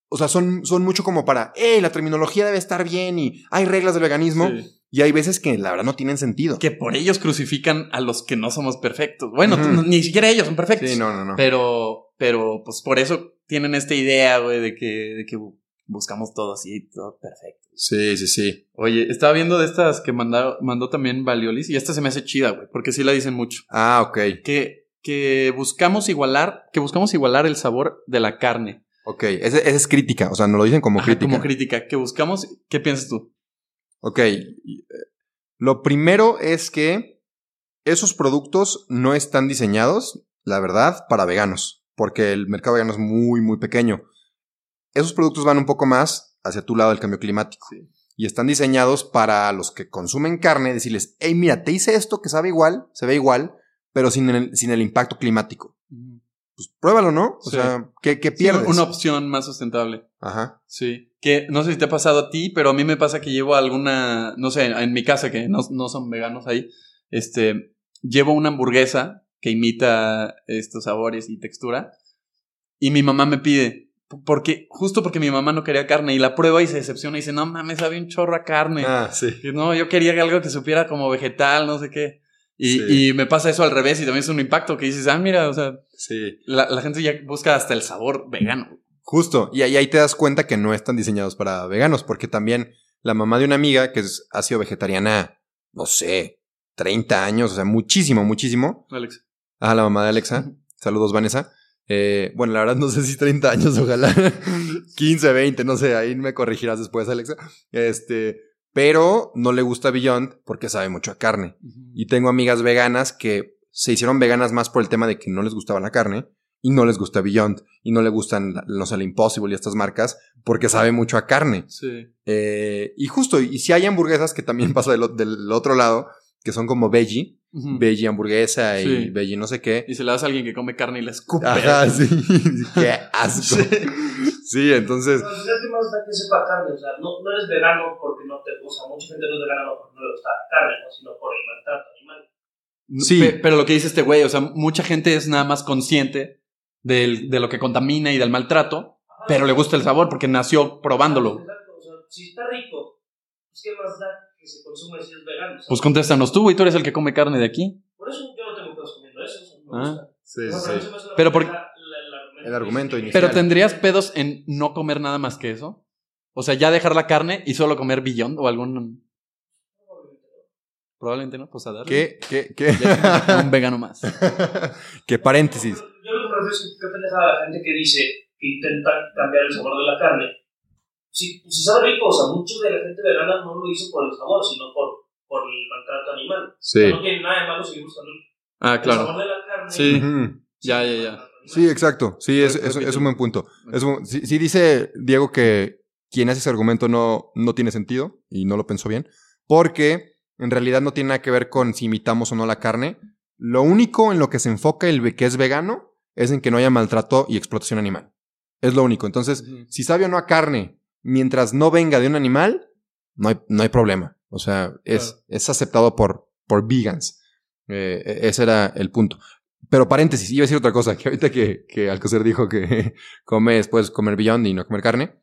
[SPEAKER 1] o sea, son, son mucho como para, hey, la terminología debe estar bien y hay reglas del veganismo.
[SPEAKER 2] Sí.
[SPEAKER 1] Y hay veces que la verdad no tienen sentido.
[SPEAKER 2] Que por ellos crucifican a los que no somos perfectos. Bueno, ni siquiera ellos son perfectos.
[SPEAKER 1] Sí, no, no, no.
[SPEAKER 2] Pero, pero, pues por eso tienen esta idea, güey, de que, de que buscamos todo así, todo perfecto.
[SPEAKER 1] Sí, sí, sí.
[SPEAKER 2] Oye, estaba viendo de estas que mandó, mandó también Valiolis y esta se me hace chida, güey, porque sí la dicen mucho.
[SPEAKER 1] Ah, ok.
[SPEAKER 2] Que, que buscamos igualar, que buscamos igualar el sabor de la carne.
[SPEAKER 1] Ok. Esa es crítica. O sea, nos lo dicen como
[SPEAKER 2] Ajá,
[SPEAKER 1] crítica.
[SPEAKER 2] Como crítica. Que buscamos, ¿qué piensas tú?
[SPEAKER 1] Ok. eh, Lo primero es que esos productos no están diseñados, la verdad, para veganos, porque el mercado vegano es muy, muy pequeño. Esos productos van un poco más hacia tu lado del cambio climático.
[SPEAKER 2] Sí.
[SPEAKER 1] Y están diseñados para los que consumen carne, decirles, hey, mira, te hice esto que sabe igual, se ve igual, pero sin el, sin el impacto climático. Pues pruébalo, ¿no? O
[SPEAKER 2] Sí.
[SPEAKER 1] sea, ¿qué, qué
[SPEAKER 2] Sí,
[SPEAKER 1] pierdes?
[SPEAKER 2] una opción más sustentable.
[SPEAKER 1] Ajá.
[SPEAKER 2] Sí. Que no sé si te ha pasado a ti, pero a mí me pasa que llevo alguna, no sé, en mi casa, que no, no son veganos ahí, este, llevo una hamburguesa que imita estos sabores y textura. Y mi mamá me pide, porque, justo porque mi mamá no quería carne, y la prueba y se decepciona y dice, no mames, sabe un chorro a carne.
[SPEAKER 1] Ah, sí.
[SPEAKER 2] Y no, yo quería algo que supiera como vegetal, no sé qué. Y,
[SPEAKER 1] Sí.
[SPEAKER 2] y me pasa eso al revés y también es un impacto que dices, ah, mira, o sea,
[SPEAKER 1] Sí.
[SPEAKER 2] la, la gente ya busca hasta el sabor vegano.
[SPEAKER 1] Justo, y ahí, ahí te das cuenta que no están diseñados para veganos, porque también la mamá de una amiga que es- ha sido vegetariana, no sé, 30 años, o sea, muchísimo, muchísimo.
[SPEAKER 2] Alex.
[SPEAKER 1] Ah, la mamá de Alexa. Saludos, Vanessa. Eh, bueno, la verdad no sé si 30 años, ojalá. 15, 20, no sé, ahí me corregirás después, Alexa. Este, pero no le gusta Beyond porque sabe mucho a carne. Y tengo amigas veganas que se hicieron veganas más por el tema de que no les gustaba la carne y no les gusta Beyond y no le gustan, la- no sé, la Impossible y estas marcas porque sabe mucho a carne.
[SPEAKER 2] Sí.
[SPEAKER 1] Eh, y justo, y si hay hamburguesas que también pasa del, otro lado, que son como veggie,
[SPEAKER 2] Ujú.
[SPEAKER 1] veggie hamburguesa y
[SPEAKER 2] Sí.
[SPEAKER 1] veggie no sé qué.
[SPEAKER 2] Y se le das a alguien que come carne y le escupe.
[SPEAKER 1] Ajá, sí. qué asco.
[SPEAKER 2] Sí.
[SPEAKER 1] Sí, entonces,
[SPEAKER 3] Pero si ¿qué más da que sepa carne? O sea, no, no eres vegano porque no te. Sea, mucha gente no es vegana no porque no le gusta la carne, ¿no? sino por el maltrato animal.
[SPEAKER 1] Sí.
[SPEAKER 2] Pe- Pero lo que dice este güey, o sea, mucha gente es nada más consciente del- de lo que contamina y del maltrato,
[SPEAKER 3] Ajá.
[SPEAKER 2] pero le gusta el sabor porque nació probándolo.
[SPEAKER 3] Exacto, o sea, si está rico, pues ¿qué más da que se consume si es vegano?
[SPEAKER 2] Pues contéstanos tú, güey, tú eres el que come carne de aquí.
[SPEAKER 3] por eso yo no tengo pedos comiendo eso. o sea, me
[SPEAKER 2] Ah,
[SPEAKER 3] gusta.
[SPEAKER 1] sí,
[SPEAKER 2] Pero por-
[SPEAKER 3] pendeja la- el argumento
[SPEAKER 1] El argumento
[SPEAKER 3] que-
[SPEAKER 1] inicial.
[SPEAKER 2] Pero tendrías pedos en no comer nada más que eso. O sea, ya dejar la carne y solo comer billón o algún. Probablemente no, pues a darle.
[SPEAKER 1] ¿qué, qué, qué?
[SPEAKER 2] Un vegano más.
[SPEAKER 1] qué paréntesis.
[SPEAKER 3] Yo lo que me refiero es que qué pendejada la gente que dice que intenta cambiar el sabor de la carne. Si, si sabe rico, o sea, mucho de la gente vegana no lo hizo por el sabor, sino por, por el maltrato animal. O
[SPEAKER 1] Sí.
[SPEAKER 3] sea, no tiene nada de malo seguir buscando el,
[SPEAKER 2] Ah,
[SPEAKER 3] el
[SPEAKER 2] claro.
[SPEAKER 3] sabor de la carne.
[SPEAKER 2] Sí. Ya, ya, ya.
[SPEAKER 1] Sí, exacto. Sí, es, es- es un buen punto. Es un- sí, sí dice Diego que quien hace ese argumento no, no tiene sentido y no lo pensó bien, porque en realidad no tiene nada que ver con si imitamos o no la carne. Lo único en lo que se enfoca el que es vegano es en que no haya maltrato y explotación animal. Es lo único. Entonces, si sabe o no a carne, mientras no venga de un animal, no hay, no hay problema. O sea, es,
[SPEAKER 2] Claro.
[SPEAKER 1] es aceptado por, por vegans. Eh, e- ese era el punto. Pero paréntesis, iba a decir otra cosa, que ahorita que, que Alcocer dijo que comes, puedes comer Beyond y no comer carne.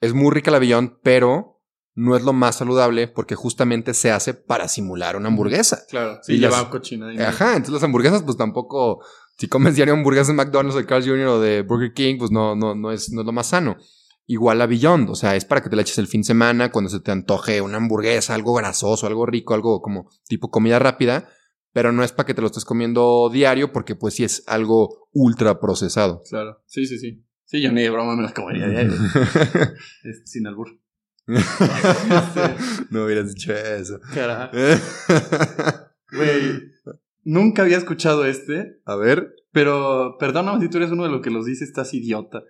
[SPEAKER 1] Es muy rica la Beyond, pero no es lo más saludable porque justamente se hace para simular una hamburguesa.
[SPEAKER 2] Claro.
[SPEAKER 1] Y
[SPEAKER 2] Sí,
[SPEAKER 1] las-
[SPEAKER 2] lleva cochina. y-
[SPEAKER 1] Ajá, entonces las hamburguesas pues tampoco, si comes diario hamburguesas de McDonald's o de Carl's Jr. o de Burger King, pues no, no, no, es, no es lo más sano. Igual la Beyond, o sea, es para que te la eches el fin de semana cuando se te antoje una hamburguesa, algo grasoso, algo rico, algo como tipo comida rápida, pero no es para que te lo estés comiendo diario porque pues sí es algo ultra procesado.
[SPEAKER 2] Claro. Sí, sí, sí. Sí, yo ni de broma me las comería diario. Este, sin albur.
[SPEAKER 1] no hubieras dicho eso.
[SPEAKER 2] Carajo. Güey, nunca había escuchado este,
[SPEAKER 1] A ver.
[SPEAKER 2] pero perdóname si tú eres uno de los que los dice, estás idiota.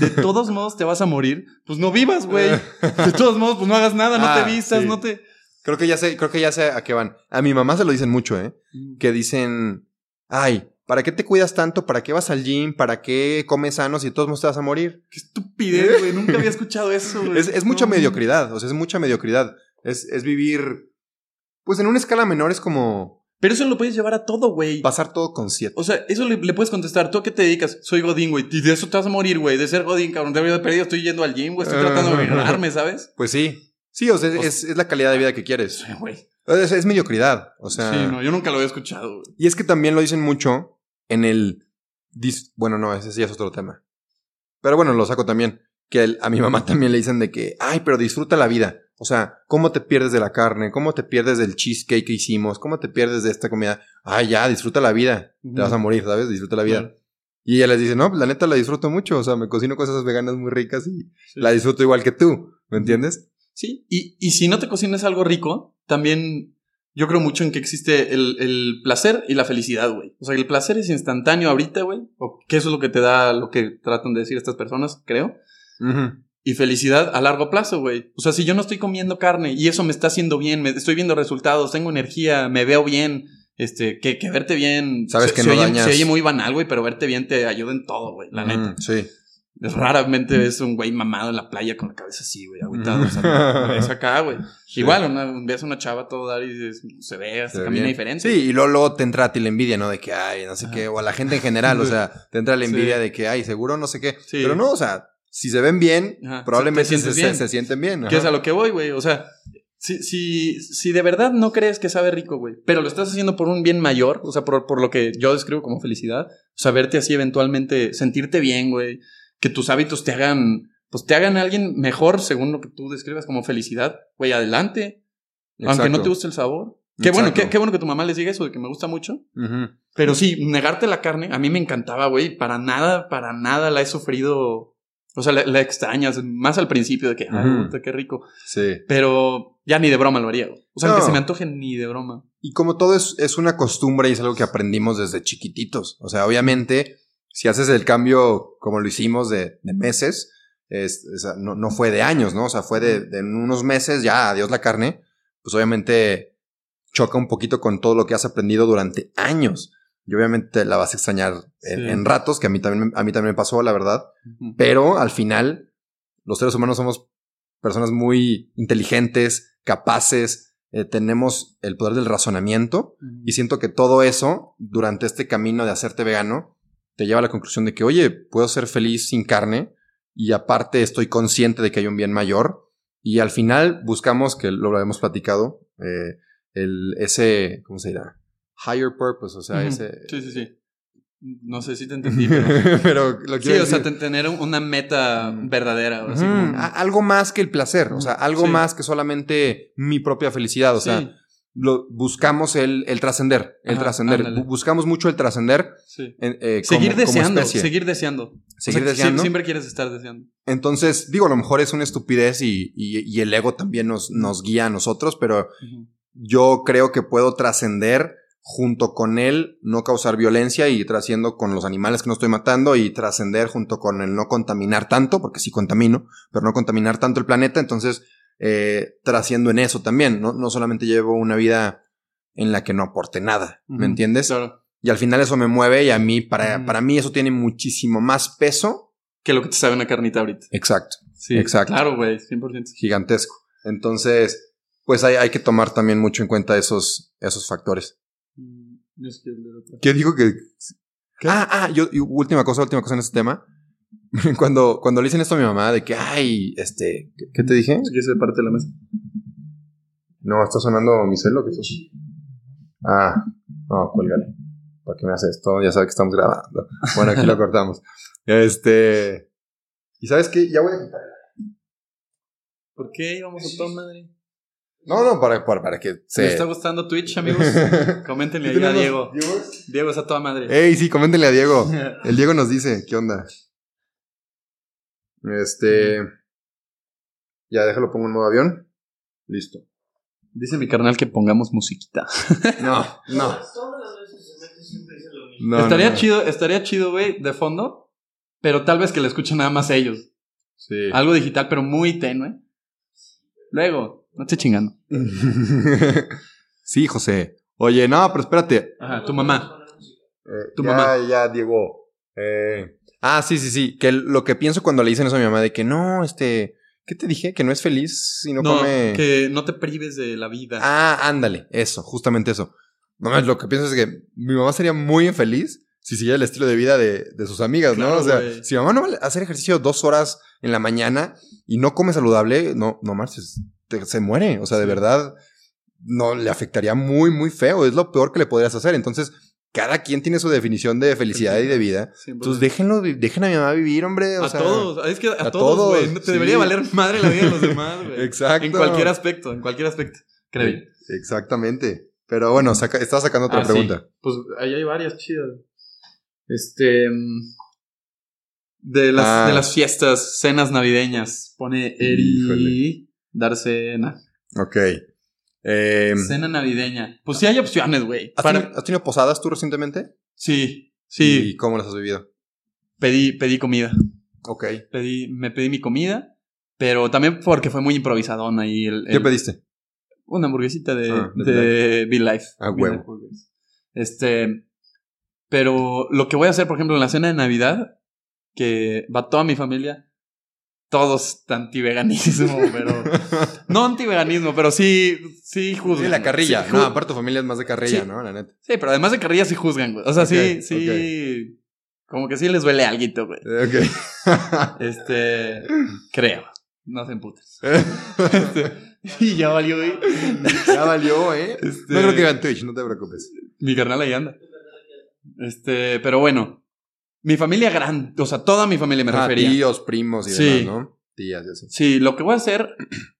[SPEAKER 2] De todos modos te vas a morir, pues no vivas, güey. De todos modos, pues no hagas nada, no
[SPEAKER 1] Ah,
[SPEAKER 2] te vistas,
[SPEAKER 1] sí.
[SPEAKER 2] no te...
[SPEAKER 1] Creo que ya sé, creo que ya sé a qué van. A mi mamá se lo dicen mucho, ¿eh? que dicen, ay, ¿para qué te cuidas tanto? ¿Para qué vas al gym? ¿Para qué comes sano si de todos modos te vas a morir?
[SPEAKER 2] Qué estupidez, güey. Nunca había escuchado eso, güey.
[SPEAKER 1] Es, es mucha
[SPEAKER 2] No.
[SPEAKER 1] mediocridad, o sea, es mucha mediocridad. Es, es vivir, pues en una escala menor es como,
[SPEAKER 2] Pero eso lo puedes llevar a todo, güey.
[SPEAKER 1] Pasar todo con siete.
[SPEAKER 2] O sea, eso le, le puedes contestar. ¿Tú a qué te dedicas? Soy Godín, güey. Y de eso te vas a morir, güey. De ser Godín, cabrón. De haber perdido, estoy yendo al gym, güey. Estoy tratando de ganarme, ¿sabes?
[SPEAKER 1] Pues sí. Sí, o sea,
[SPEAKER 2] O
[SPEAKER 1] es, es la calidad de vida que quieres.
[SPEAKER 2] Güey.
[SPEAKER 1] Es, es mediocridad. O sea.
[SPEAKER 2] Sí, no, yo nunca lo había escuchado.
[SPEAKER 1] Y es que también lo dicen mucho en el. dis- Bueno, no, ese sí es otro tema. Pero bueno, lo saco también. Que el- a mi mamá también le dicen de que, ay, pero disfruta la vida. O sea, ¿cómo te pierdes de la carne? ¿Cómo te pierdes del cheesecake que hicimos? ¿Cómo te pierdes de esta comida? Ay, ya, disfruta la vida. Te vas a morir, ¿sabes? Disfruta la vida. Y ella les dice, no, la neta la disfruto mucho. O sea, me cocino cosas veganas muy ricas y
[SPEAKER 2] Sí.
[SPEAKER 1] la disfruto igual que tú. ¿Me entiendes?
[SPEAKER 2] Sí, y, y si no te cocinas algo rico, también yo creo mucho en que existe el, el placer y la felicidad, güey. O sea, el placer es instantáneo ahorita, güey. O que eso es lo que te da lo que tratan de decir estas personas, creo. Y felicidad a largo plazo, güey. O sea, si yo no estoy comiendo carne y eso me está haciendo bien, me estoy viendo resultados, tengo energía, me veo bien, este, que, que verte bien.
[SPEAKER 1] Sabes
[SPEAKER 2] se,
[SPEAKER 1] que
[SPEAKER 2] se
[SPEAKER 1] no
[SPEAKER 2] oye,
[SPEAKER 1] dañas.
[SPEAKER 2] se oye muy banal, güey, pero verte bien te ayuda en todo, güey, la
[SPEAKER 1] Ujú,
[SPEAKER 2] neta.
[SPEAKER 1] Sí.
[SPEAKER 2] Raramente ves un güey mamado en la playa con la cabeza así, güey, agüitado. o sea, ves acá, güey.
[SPEAKER 1] Sí.
[SPEAKER 2] Igual, una, ves a una chava todo dar y dices, se ve,
[SPEAKER 1] Se ve
[SPEAKER 2] camina
[SPEAKER 1] bien.
[SPEAKER 2] diferente.
[SPEAKER 1] Sí, y luego, luego te entra a ti la envidia, ¿no? De que, ay, no sé qué, o a la gente en general, o sea, te entra la
[SPEAKER 2] Sí.
[SPEAKER 1] envidia de que, ay, seguro no sé qué.
[SPEAKER 2] Sí.
[SPEAKER 1] Pero no, o sea, si se ven bien,
[SPEAKER 2] Ajá.
[SPEAKER 1] probablemente
[SPEAKER 2] Te
[SPEAKER 1] se,
[SPEAKER 2] bien.
[SPEAKER 1] sienten bien.
[SPEAKER 2] Que es a lo que voy, güey. O sea, si, si, si de verdad no crees que sabe rico, güey, pero lo estás haciendo por un bien mayor, o sea, por, por lo que yo describo como felicidad, verte así eventualmente, sentirte bien, güey, que tus hábitos te hagan, pues te hagan a alguien mejor según lo que tú describas como felicidad, güey, adelante. Aunque no te guste el sabor. Qué bueno, qué, qué bueno que tu mamá les diga eso, de que me gusta mucho. Pero sí, negarte la carne, a mí me encantaba, güey. Para nada, para nada la he sufrido. O sea, la, la extrañas, más al principio de que, ay, puta, qué rico.
[SPEAKER 1] Sí.
[SPEAKER 2] Pero ya ni de broma lo haría. O sea,
[SPEAKER 1] No.
[SPEAKER 2] que se me antoje ni de broma.
[SPEAKER 1] Y como todo es, es una costumbre y es algo que aprendimos desde chiquititos. O sea, obviamente, si haces el cambio como lo hicimos de, de meses, es, no, no fue de años, ¿no? O sea, fue de, de en unos meses, ya, adiós la carne, pues obviamente choca un poquito con todo lo que has aprendido durante años. Y obviamente la vas a extrañar en,
[SPEAKER 2] Sí.
[SPEAKER 1] en ratos, que a mí, también, me- a mí también me pasó, la verdad. Pero al final, los seres humanos somos personas muy inteligentes, capaces, eh, tenemos el poder del razonamiento y siento que todo eso, durante este camino de hacerte vegano, te lleva a la conclusión de que, oye, puedo ser feliz sin carne y aparte estoy consciente de que hay un bien mayor y al final buscamos, que lo hemos platicado, eh, el, ese, ¿cómo se dirá? Higher purpose, o sea, ese...
[SPEAKER 2] Sí, sí, sí. No sé si te entendí, pero.
[SPEAKER 1] Pero lo
[SPEAKER 2] sí,
[SPEAKER 1] quiero
[SPEAKER 2] o sea,
[SPEAKER 1] decir.
[SPEAKER 2] ten- tener un- una meta
[SPEAKER 1] Mm.
[SPEAKER 2] verdadera. así como-
[SPEAKER 1] a- algo más que el placer, o sea, algo
[SPEAKER 2] Sí.
[SPEAKER 1] más que solamente mi propia felicidad, o sea,
[SPEAKER 2] Sí,
[SPEAKER 1] lo, buscamos el, el trascender, el trascender, buscamos mucho el trascender,
[SPEAKER 2] sí.
[SPEAKER 1] eh,
[SPEAKER 2] Seguir
[SPEAKER 1] como
[SPEAKER 2] deseando, seguir deseando.
[SPEAKER 1] Seguir
[SPEAKER 2] O sea,
[SPEAKER 1] deseando.
[SPEAKER 2] sie- Siempre quieres estar deseando.
[SPEAKER 1] Entonces, digo, a lo mejor es una estupidez y, y- y el ego también nos, nos guía a nosotros, pero yo creo que puedo trascender junto con él, no causar violencia y trasciendo con los animales que no estoy matando y trascender junto con el no contaminar tanto, porque sí contamino, pero no contaminar tanto el planeta, entonces eh, trasciendo en eso también, ¿no? no solamente llevo una vida en la que no aporte nada, ¿me entiendes?
[SPEAKER 2] Claro.
[SPEAKER 1] Y al final eso me mueve y a mí, para, para mí eso tiene muchísimo más peso.
[SPEAKER 2] Que lo que te sabe una carnita ahorita.
[SPEAKER 1] Exacto.
[SPEAKER 2] Sí,
[SPEAKER 1] Exacto.
[SPEAKER 2] Claro, güey, 100%.
[SPEAKER 1] gigantesco. Entonces, pues hay, hay que tomar también mucho en cuenta esos, esos factores.
[SPEAKER 2] Mm, yo sí quiero leer otra.
[SPEAKER 1] ¿Qué dijo que...? Ah, ah, yo, y última cosa, última cosa en este tema. cuando, cuando le dicen esto a mi mamá de que, ay, este, ¿qué, qué te dije?
[SPEAKER 2] Quieres ser parte de la mesa.
[SPEAKER 1] No, está sonando mi celo, ¿qué es eso? Ah, no, cuélgale. ¿Para qué me hace esto? Ya sabe que estamos grabando. Bueno, aquí lo cortamos. Este... ¿Y sabes qué? Ya voy a quitar.
[SPEAKER 2] ¿Por qué íbamos a toda madre?
[SPEAKER 1] No, no, para, para, para que
[SPEAKER 2] ¿Les
[SPEAKER 1] se...
[SPEAKER 2] está gustando Twitch, amigos? Coméntenle ahí a Diego. Diego es a toda madre.
[SPEAKER 1] Ey, sí, coméntenle a Diego. El Diego nos dice, ¿qué onda? Este. Ya, déjalo, pongo en modo avión. Listo.
[SPEAKER 2] Dice mi carnal que pongamos musiquita.
[SPEAKER 1] No, no. No
[SPEAKER 2] estaría
[SPEAKER 1] no, no.
[SPEAKER 2] chido, estaría chido, güey, de fondo. Pero tal vez que le escuchen nada más ellos.
[SPEAKER 1] Sí.
[SPEAKER 2] Algo digital, pero muy tenue. Luego, no te chingando.
[SPEAKER 1] sí, José. Oye, no, pero espérate.
[SPEAKER 2] Ajá, tu mamá.
[SPEAKER 1] Eh,
[SPEAKER 2] Tu
[SPEAKER 1] ya,
[SPEAKER 2] mamá.
[SPEAKER 1] Ya, Diego. Eh, ah, sí, sí, sí. Que lo que pienso cuando le dicen eso a mi mamá de que no, este. ¿Qué te dije? Que no es feliz si no,
[SPEAKER 2] No,
[SPEAKER 1] come.
[SPEAKER 2] que no te prives de la vida.
[SPEAKER 1] Ah, ándale, eso, justamente eso. no más, lo que pienso es que mi mamá sería muy infeliz si siguiera el estilo de vida de, de sus amigas, ¿no? O sea,
[SPEAKER 2] güey.
[SPEAKER 1] si mamá no va a hacer ejercicio dos horas en la mañana y no come saludable, no, no marches, te- se muere. O sea, de
[SPEAKER 2] Sí.
[SPEAKER 1] verdad, no le afectaría muy, muy feo. Es lo peor que le podrías hacer. Entonces, cada quien tiene su definición de felicidad y de vida.
[SPEAKER 2] 100%.
[SPEAKER 1] Entonces, déjenlo, dejen a mi mamá vivir, hombre. O
[SPEAKER 2] a
[SPEAKER 1] sea,
[SPEAKER 2] todos, es que a,
[SPEAKER 1] a
[SPEAKER 2] todos, güey. Te
[SPEAKER 1] sí.
[SPEAKER 2] debería valer madre la vida de los demás, güey.
[SPEAKER 1] Exacto.
[SPEAKER 2] En cualquier aspecto, en cualquier aspecto. Creo.
[SPEAKER 1] Exactamente. Pero bueno, saca, estaba sacando otra
[SPEAKER 2] Ah, sí.
[SPEAKER 1] pregunta.
[SPEAKER 2] Pues ahí hay varias chidas. Este. De las,
[SPEAKER 1] Ah.
[SPEAKER 2] de las fiestas, cenas navideñas. Pone Eri. Dar cena.
[SPEAKER 1] Ok. Eh,
[SPEAKER 2] Cena navideña. Pues sí hay opciones, güey.
[SPEAKER 1] ¿has,
[SPEAKER 2] Para-
[SPEAKER 1] tenido, has tenido posadas tú recientemente?
[SPEAKER 2] Sí, sí.
[SPEAKER 1] ¿Y cómo las has vivido?
[SPEAKER 2] Pedí, pedí comida.
[SPEAKER 1] Ok.
[SPEAKER 2] Pedí, me pedí mi comida. Pero también porque fue muy improvisadón ahí. El,
[SPEAKER 1] ¿Qué pediste?
[SPEAKER 2] Una hamburguesita de,
[SPEAKER 1] Ah, de
[SPEAKER 2] de Be Life.
[SPEAKER 1] Ah, huevo.
[SPEAKER 2] Life. Este. Pero lo que voy a hacer, por ejemplo, en la cena de Navidad, que va toda mi familia, todos anti-veganismo, pero. No anti-veganismo, pero sí, sí juzgan.
[SPEAKER 1] Sí, la carrilla.
[SPEAKER 2] Sí,
[SPEAKER 1] no, aparte tu familia es más de carrilla,
[SPEAKER 2] Sí.
[SPEAKER 1] ¿no? La neta.
[SPEAKER 2] sí, pero además de carrilla sí juzgan, güey. O sea, sí, sí. Como que sí les duele alguito, güey.
[SPEAKER 1] Ok.
[SPEAKER 2] Este. Creo. No se emputen. Este, y ya valió, güey.
[SPEAKER 1] ya valió, ¿eh?
[SPEAKER 2] Este-
[SPEAKER 1] No creo que vean Twitch, no te preocupes.
[SPEAKER 2] Mi carnal ahí anda. Este, pero bueno. Mi familia grande, o sea, toda mi familia me
[SPEAKER 1] Ah,
[SPEAKER 2] refería.
[SPEAKER 1] tíos, primos y
[SPEAKER 2] Sí.
[SPEAKER 1] demás, ¿no? Tías y así.
[SPEAKER 2] Sí, lo que voy a hacer,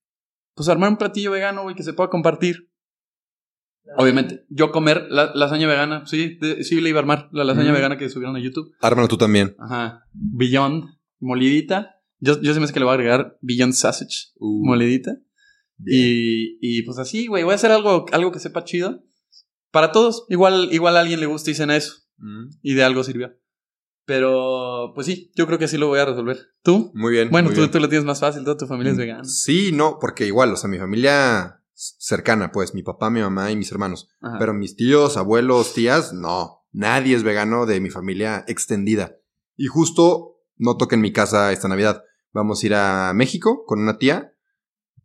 [SPEAKER 2] pues armar un platillo vegano, güey, que se pueda compartir. Obviamente, yo comer la lasaña vegana, sí, de- sí le iba a armar la lasaña
[SPEAKER 1] Mm.
[SPEAKER 2] vegana que subieron a YouTube.
[SPEAKER 1] Ármalo tú también.
[SPEAKER 2] Ajá. Beyond, molidita. Yo, yo se me hace que le voy a agregar Beyond Sausage,
[SPEAKER 1] Uh,
[SPEAKER 2] molidita. Y, y pues así, güey, voy a hacer algo, algo que sepa chido. Para todos, igual, igual a alguien le gusta y cena eso.
[SPEAKER 1] mm,
[SPEAKER 2] Y de algo sirvió. Pero, pues sí, yo creo que así lo voy a resolver. ¿Tú?
[SPEAKER 1] Muy bien.
[SPEAKER 2] Bueno,
[SPEAKER 1] muy
[SPEAKER 2] tú,
[SPEAKER 1] bien.
[SPEAKER 2] tú lo tienes más fácil, toda tu familia es vegana.
[SPEAKER 1] Sí, no, porque igual, o sea, mi familia cercana, pues, mi papá, mi mamá y mis hermanos.
[SPEAKER 2] Ajá.
[SPEAKER 1] Pero mis tíos, abuelos, tías, no. Nadie es vegano de mi familia extendida. Y justo noto que en mi casa esta Navidad vamos a ir a México con una tía.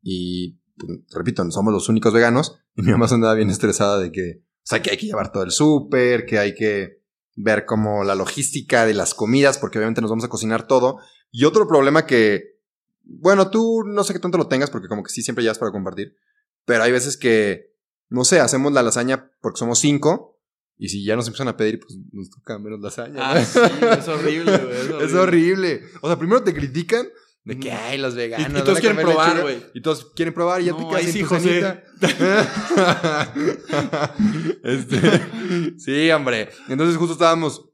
[SPEAKER 1] Y, pues, repito, no somos los únicos veganos. Y mi mamá se andaba bien estresada de que, o sea, que hay que llevar todo el súper, que hay que ver como la logística de las comidas, porque obviamente nos vamos a cocinar todo. Y otro problema que, bueno, tú no sé qué tanto lo tengas, porque como que sí siempre llevas para compartir. Pero hay veces que, no sé, hacemos la lasaña porque somos cinco. Y si ya nos empiezan a pedir, pues nos toca menos lasaña.
[SPEAKER 2] Ah, sí, es horrible, güey. Es horrible.
[SPEAKER 1] Es horrible. O sea, primero te critican de que, ay, los
[SPEAKER 2] Y,
[SPEAKER 1] veganos.
[SPEAKER 2] y
[SPEAKER 1] van
[SPEAKER 2] todos quieren probar,
[SPEAKER 1] lechuga".
[SPEAKER 2] güey.
[SPEAKER 1] Y todos quieren probar y ya
[SPEAKER 2] No,
[SPEAKER 1] te quedas sin
[SPEAKER 2] sí, José.
[SPEAKER 1] este, sí, hombre. Entonces justo estábamos,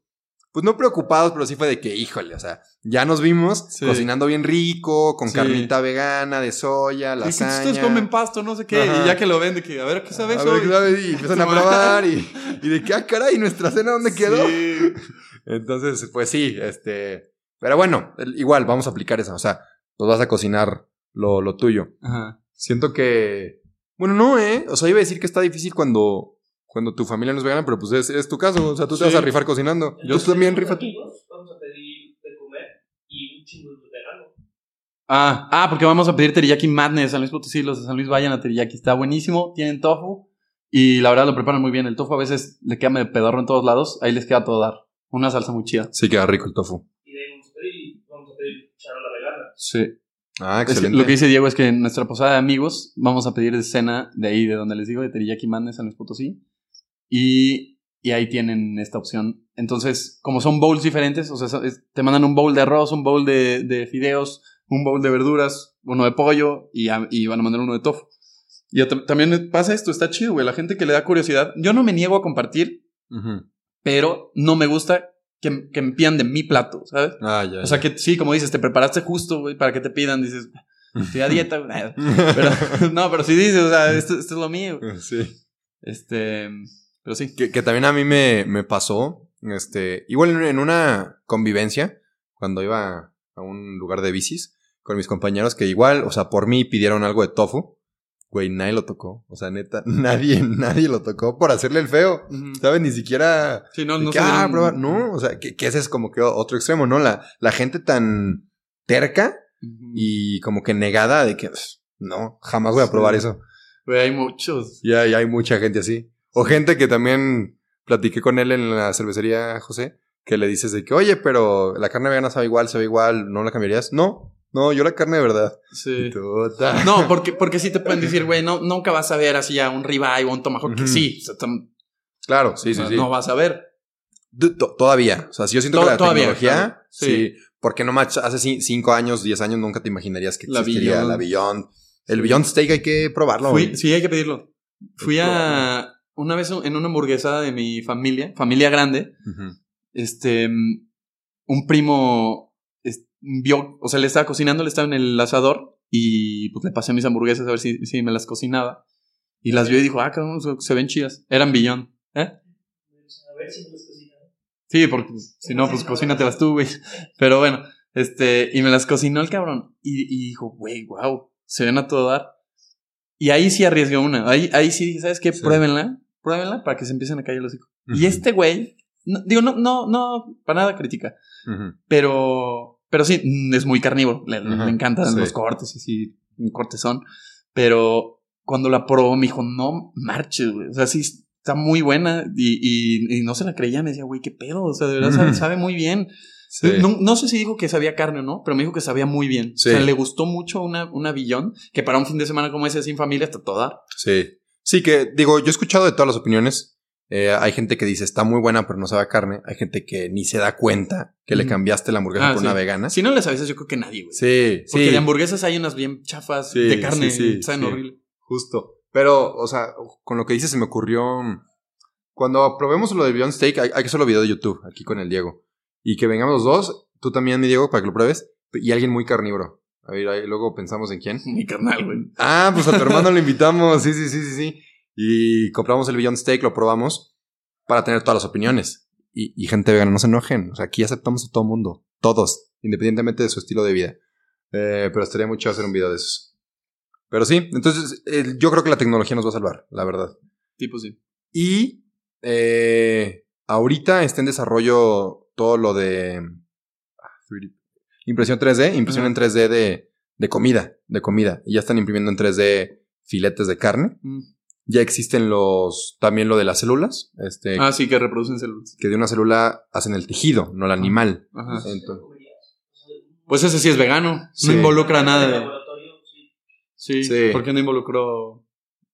[SPEAKER 1] pues no preocupados, pero sí fue de que, híjole, o sea, ya nos vimos
[SPEAKER 2] Sí.
[SPEAKER 1] cocinando bien rico, con
[SPEAKER 2] Sí.
[SPEAKER 1] carnita vegana, de soya,
[SPEAKER 2] Y que
[SPEAKER 1] lasaña.
[SPEAKER 2] ustedes comen pasto, no sé qué.
[SPEAKER 1] Ajá.
[SPEAKER 2] Y ya que lo ven, de que, a ver, ¿qué sabe
[SPEAKER 1] A
[SPEAKER 2] eso?
[SPEAKER 1] ver, ¿qué sabe? Y empiezan a probar y, y de que, ah, caray, ¿nuestra cena dónde quedó?
[SPEAKER 2] Sí.
[SPEAKER 1] Entonces, pues sí, este. Pero bueno, igual, vamos a aplicar esa. O sea, pues vas a cocinar lo, lo tuyo.
[SPEAKER 2] Ajá.
[SPEAKER 1] Siento que. Bueno, no, ¿eh? O sea, iba a decir que está difícil cuando, cuando tu familia no es vegana, pero pues es, es tu caso. O sea, tú te vas a rifar cocinando. Yo también.
[SPEAKER 3] Amigos, Vamos a pedir de comer y un chingo de vegano.
[SPEAKER 2] Ah, ah, porque vamos a pedir teriyaki madness San Luis Potosí. Los de San Luis vayan a teriyaki. Está buenísimo. Tienen tofu. Y la verdad lo preparan muy bien. El tofu a veces le queda medio pedorro en todos lados. Ahí les queda todo dar. Una salsa muy chida.
[SPEAKER 1] Sí, queda rico el tofu.
[SPEAKER 3] Y de ahí vamos a pedir y vamos a pedir charola vegana.
[SPEAKER 2] Sí.
[SPEAKER 1] Ah,
[SPEAKER 2] Es que
[SPEAKER 1] excelente.
[SPEAKER 2] lo que dice Diego es que en nuestra posada de amigos vamos a pedir de cena de ahí, de donde les digo, de Teriyaki Man de San Luis Potosí. Y, y ahí tienen esta opción. Entonces, como son bowls diferentes, o sea, es- te mandan un bowl de arroz, un bowl de, de fideos, un bowl de verduras, uno de pollo y, a- y van a mandar uno de tofu. Y tam- también pasa esto, está chido, güey. La gente que le da curiosidad. Yo no me niego a compartir, pero no me gusta que, que me pidan de mi plato, ¿sabes?
[SPEAKER 1] Ah, ya.
[SPEAKER 2] O sea que sí, como dices, te preparaste justo, güey, para que te pidan, dices, estoy a dieta, güey. Pero, no, pero sí dices, o sea, esto, esto es lo mío.
[SPEAKER 1] sí.
[SPEAKER 2] Este, pero sí.
[SPEAKER 1] Que, que también a mí me, me pasó, este, igual en- en una convivencia, cuando iba a un lugar de bicis con mis compañeros, que igual, o sea, por mí pidieron algo de tofu. Güey, nadie lo tocó. O sea, neta, nadie, nadie lo tocó por hacerle el feo. ¿Sabes? Ni siquiera.
[SPEAKER 2] Sí, no, no
[SPEAKER 1] que, ah, probar. No, o sea, que, que ese es como que otro extremo, ¿no? La, la gente tan terca y como que negada de que, "Pff, no, jamás voy a probar
[SPEAKER 2] Sí.
[SPEAKER 1] eso.
[SPEAKER 2] Güey, hay muchos.
[SPEAKER 1] Y hay, hay mucha gente así. O gente que también platiqué con él en la cervecería José, que le dices de que, oye, pero la carne vegana sabe igual, sabe igual, ¿no la cambiarías? No, no, yo la carne de verdad.
[SPEAKER 2] Sí.
[SPEAKER 1] Puta.
[SPEAKER 2] No, porque, porque sí te pueden decir, güey, no, nunca vas a ver así ya un ribeye o un tomahawk, que sí, o sea, tam-
[SPEAKER 1] Claro, sí, sí, sí.
[SPEAKER 2] no vas a ver.
[SPEAKER 1] Todavía. O sea, si yo siento
[SPEAKER 2] To-
[SPEAKER 1] que la
[SPEAKER 2] todavía,
[SPEAKER 1] tecnología,
[SPEAKER 2] claro.
[SPEAKER 1] sí.
[SPEAKER 2] Sí.
[SPEAKER 1] Porque no más hace ci- cinco años, diez años nunca te imaginarías que
[SPEAKER 2] La
[SPEAKER 1] existiría la Beyond. El Beyond Steak hay que probarlo.
[SPEAKER 2] Fui, sí, hay que pedirlo. Fui a una vez en una hamburguesa de mi familia, familia grande, este, mm, un primo vio, o sea, le estaba cocinando, le estaba en el asador y pues le pasé mis hamburguesas a ver si, si me las cocinaba. Y las vio y dijo, ah, cabrón, se, ven chidas. Eran billón. ¿Eh?
[SPEAKER 3] A ver si me las cocina.
[SPEAKER 2] Sí, porque pues, si no, pues cocínatelas tú, güey. Pero bueno, este, y me las cocinó el cabrón. Y, y dijo, güey, wow, se ven a todo dar. Y ahí sí arriesgué una. Ahí, ahí sí dije, ¿sabes qué?
[SPEAKER 1] Sí.
[SPEAKER 2] Pruébenla, pruébenla para que se empiecen a caer los hijos. Y este güey, no- digo, no, no, no, para nada crítica, pero, pero sí, mm, es muy carnívoro. Le, encantan
[SPEAKER 1] sí.
[SPEAKER 2] los cortes y sí, un cortezón. Pero cuando la probó me dijo, no marches, güey. O sea, sí está muy buena y, y, y no se la creía. Me decía, güey, qué pedo. O sea, de verdad sabe, muy bien.
[SPEAKER 1] Sí.
[SPEAKER 2] No, no sé si dijo que sabía carne o no, pero me dijo que sabía muy bien.
[SPEAKER 1] Sí.
[SPEAKER 2] O sea, le gustó mucho una, una billón, que para un fin de semana como ese sin familia está toda.
[SPEAKER 1] Sí. Sí, que digo, yo he escuchado de todas las opiniones. Eh, hay gente que dice está muy buena, pero no sabe a carne. Hay gente que ni se da cuenta que le cambiaste la hamburguesa
[SPEAKER 2] Ah,
[SPEAKER 1] por
[SPEAKER 2] sí.
[SPEAKER 1] una vegana.
[SPEAKER 2] Si no les avisas, yo creo que nadie, güey.
[SPEAKER 1] Sí,
[SPEAKER 2] Porque
[SPEAKER 1] sí.
[SPEAKER 2] de hamburguesas hay unas bien chafas
[SPEAKER 1] Sí,
[SPEAKER 2] de carne,
[SPEAKER 1] sí,
[SPEAKER 2] saben horrible.
[SPEAKER 1] Justo. Pero, o sea, con lo que dices se me ocurrió. Cuando probemos lo de Beyond Steak, hay, hay que hacerlo video de YouTube, aquí con el Diego. Y que vengamos los dos, tú también, mi Diego, para que lo pruebes. Y alguien muy carnívoro. A ver, ahí luego pensamos en quién.
[SPEAKER 2] Mi carnal, güey.
[SPEAKER 1] Ah, pues a tu hermano lo invitamos. Sí, sí, sí, sí, sí. Y compramos el Beyond Steak, lo probamos para tener todas las opiniones. Y, y gente vegana, no se enojen. O sea, aquí aceptamos a todo mundo. Todos. Independientemente de su estilo de vida. Eh, pero estaría mucho hacer un video de esos. Pero sí, entonces eh, yo creo que la tecnología nos va a salvar, la verdad.
[SPEAKER 2] Tipo sí.
[SPEAKER 1] Y eh, ahorita está en desarrollo todo lo de ah, 3D. impresión 3D, impresión en 3D de, de comida, de comida. Y ya están imprimiendo en 3D filetes de carne.
[SPEAKER 2] Mm.
[SPEAKER 1] Ya existen los, también lo de las células, este,
[SPEAKER 2] Ah, sí, que reproducen células.
[SPEAKER 1] que de una célula hacen el tejido, no el animal.
[SPEAKER 2] Ajá.
[SPEAKER 1] Entonces,
[SPEAKER 2] Pues ese sí es vegano.
[SPEAKER 1] Sí.
[SPEAKER 2] No involucra nada
[SPEAKER 3] En
[SPEAKER 2] de.
[SPEAKER 3] laboratorio, sí.
[SPEAKER 2] Sí, porque no involucró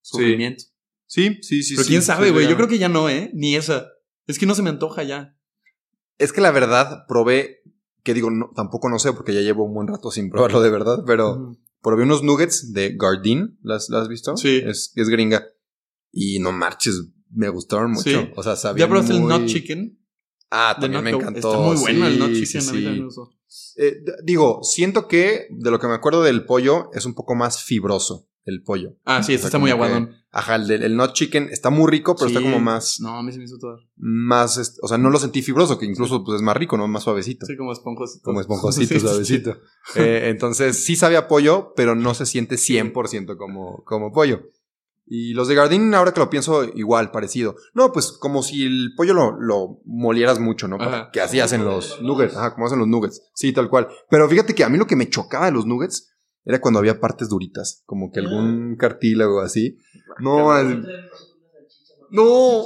[SPEAKER 2] sufrimiento.
[SPEAKER 1] sí, sí, sí.
[SPEAKER 2] Pero
[SPEAKER 1] sí,
[SPEAKER 2] quién
[SPEAKER 1] sí
[SPEAKER 2] sabe, güey. Yo creo que ya no, ¿eh? Ni esa. Es que no se me antoja ya.
[SPEAKER 1] Es que la verdad, probé, que digo, no, tampoco no sé porque ya llevo un buen rato sin probarlo de verdad, pero probé unos nuggets de Gardein, ¿las, las has visto?
[SPEAKER 2] Sí.
[SPEAKER 1] Es, es gringa. Y no marches, me gustaron mucho.
[SPEAKER 2] Sí.
[SPEAKER 1] O sea, sabía
[SPEAKER 2] ¿Ya probaste el
[SPEAKER 1] muy-
[SPEAKER 2] Not Chicken?
[SPEAKER 1] Ah, también me encantó.
[SPEAKER 2] Está muy bueno el Not
[SPEAKER 1] sí,
[SPEAKER 2] Chicken. a mí también me.
[SPEAKER 1] Eh, digo, siento que de lo que me acuerdo del pollo es un poco más fibroso el pollo.
[SPEAKER 2] Ah, sí,
[SPEAKER 1] O
[SPEAKER 2] este
[SPEAKER 1] sea,
[SPEAKER 2] está muy
[SPEAKER 1] que-
[SPEAKER 2] aguadón.
[SPEAKER 1] Ajá, el, el not chicken está muy rico, pero está como más,
[SPEAKER 2] No, a mí se me hizo todo.
[SPEAKER 1] más, est- o sea, no lo sentí fibroso, que incluso pues, es más rico, ¿no? Más suavecito.
[SPEAKER 2] Sí, como esponjosito.
[SPEAKER 1] Como esponjosito,
[SPEAKER 2] sí.
[SPEAKER 1] suavecito. Eh, entonces, sí sabe a pollo, pero no se siente 100% como, como pollo. Y los de Gardin, ahora que lo pienso, igual, parecido. No, pues como si el pollo lo, lo molieras mucho, ¿no? Para-. Que así hacen los nuggets. Ajá, como hacen los nuggets. Sí, tal cual. Pero fíjate que a mí lo que me chocaba de los nuggets era cuando había partes duritas, como que algún cartílago así. No, es- No.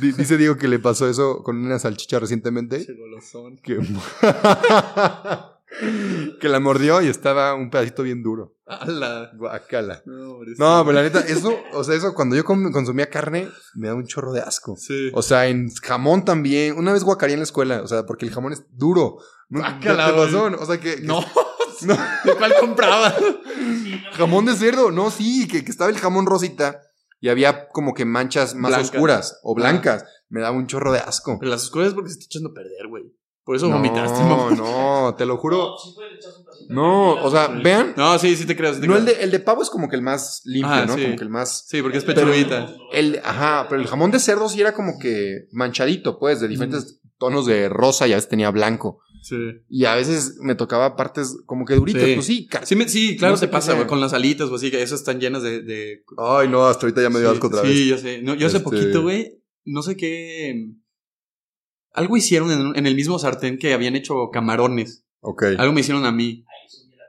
[SPEAKER 1] di- dice Diego que le pasó eso con una salchicha recientemente.
[SPEAKER 2] Qué golosón.
[SPEAKER 1] Que, que la mordió y estaba un pedacito bien duro.
[SPEAKER 2] ¡Hala!
[SPEAKER 1] Guacala.
[SPEAKER 2] No,
[SPEAKER 1] pero la neta, eso, o sea, eso cuando yo consumía carne, me da un chorro de asco.
[SPEAKER 2] Sí.
[SPEAKER 1] O sea, en jamón también. Una vez guacaría en la escuela, o sea, porque el jamón es duro. ¿No-
[SPEAKER 2] Guácala,
[SPEAKER 1] ¿Te pasó? O sea, que. que-
[SPEAKER 2] No.
[SPEAKER 1] no.
[SPEAKER 2] ¿De cuál compraba?
[SPEAKER 1] Jamón de cerdo, no, sí, que, que estaba el jamón rosita y había como que manchas más
[SPEAKER 2] Blancas.
[SPEAKER 1] oscuras o blancas. Me daba un chorro de asco.
[SPEAKER 2] Pero las oscuras es porque se está echando a perder, güey. Por eso
[SPEAKER 1] No,
[SPEAKER 2] vomitaste, mamá.
[SPEAKER 1] no, te lo juro.
[SPEAKER 3] No,
[SPEAKER 1] o sea, vean.
[SPEAKER 2] No, sí, sí te creo. sí te
[SPEAKER 1] No,
[SPEAKER 2] creo.
[SPEAKER 1] el de, el de pavo es como que el más limpio, ¿no?
[SPEAKER 2] sí.
[SPEAKER 1] Como que el más.
[SPEAKER 2] Sí, porque es pechuguita.
[SPEAKER 1] El, ajá, pero el jamón de cerdo sí era como que manchadito, pues, de diferentes tonos de rosa y a veces tenía blanco.
[SPEAKER 2] Sí.
[SPEAKER 1] Y a veces me tocaba partes como que duritas,
[SPEAKER 2] Sí.
[SPEAKER 1] pues sí.
[SPEAKER 2] Sí, me- sí, claro,
[SPEAKER 1] No
[SPEAKER 2] te pasa, güey, con las alitas o así, que esas están llenas de... de...
[SPEAKER 1] Ay, no, hasta ahorita ya me dio
[SPEAKER 2] sí,
[SPEAKER 1] asco otra
[SPEAKER 2] sí,
[SPEAKER 1] vez.
[SPEAKER 2] yo sé. No, yo hace
[SPEAKER 1] Este-
[SPEAKER 2] poquito, güey, no sé qué... Algo hicieron en, en el mismo sartén que habían hecho camarones.
[SPEAKER 1] Ok.
[SPEAKER 2] Algo me hicieron a mí.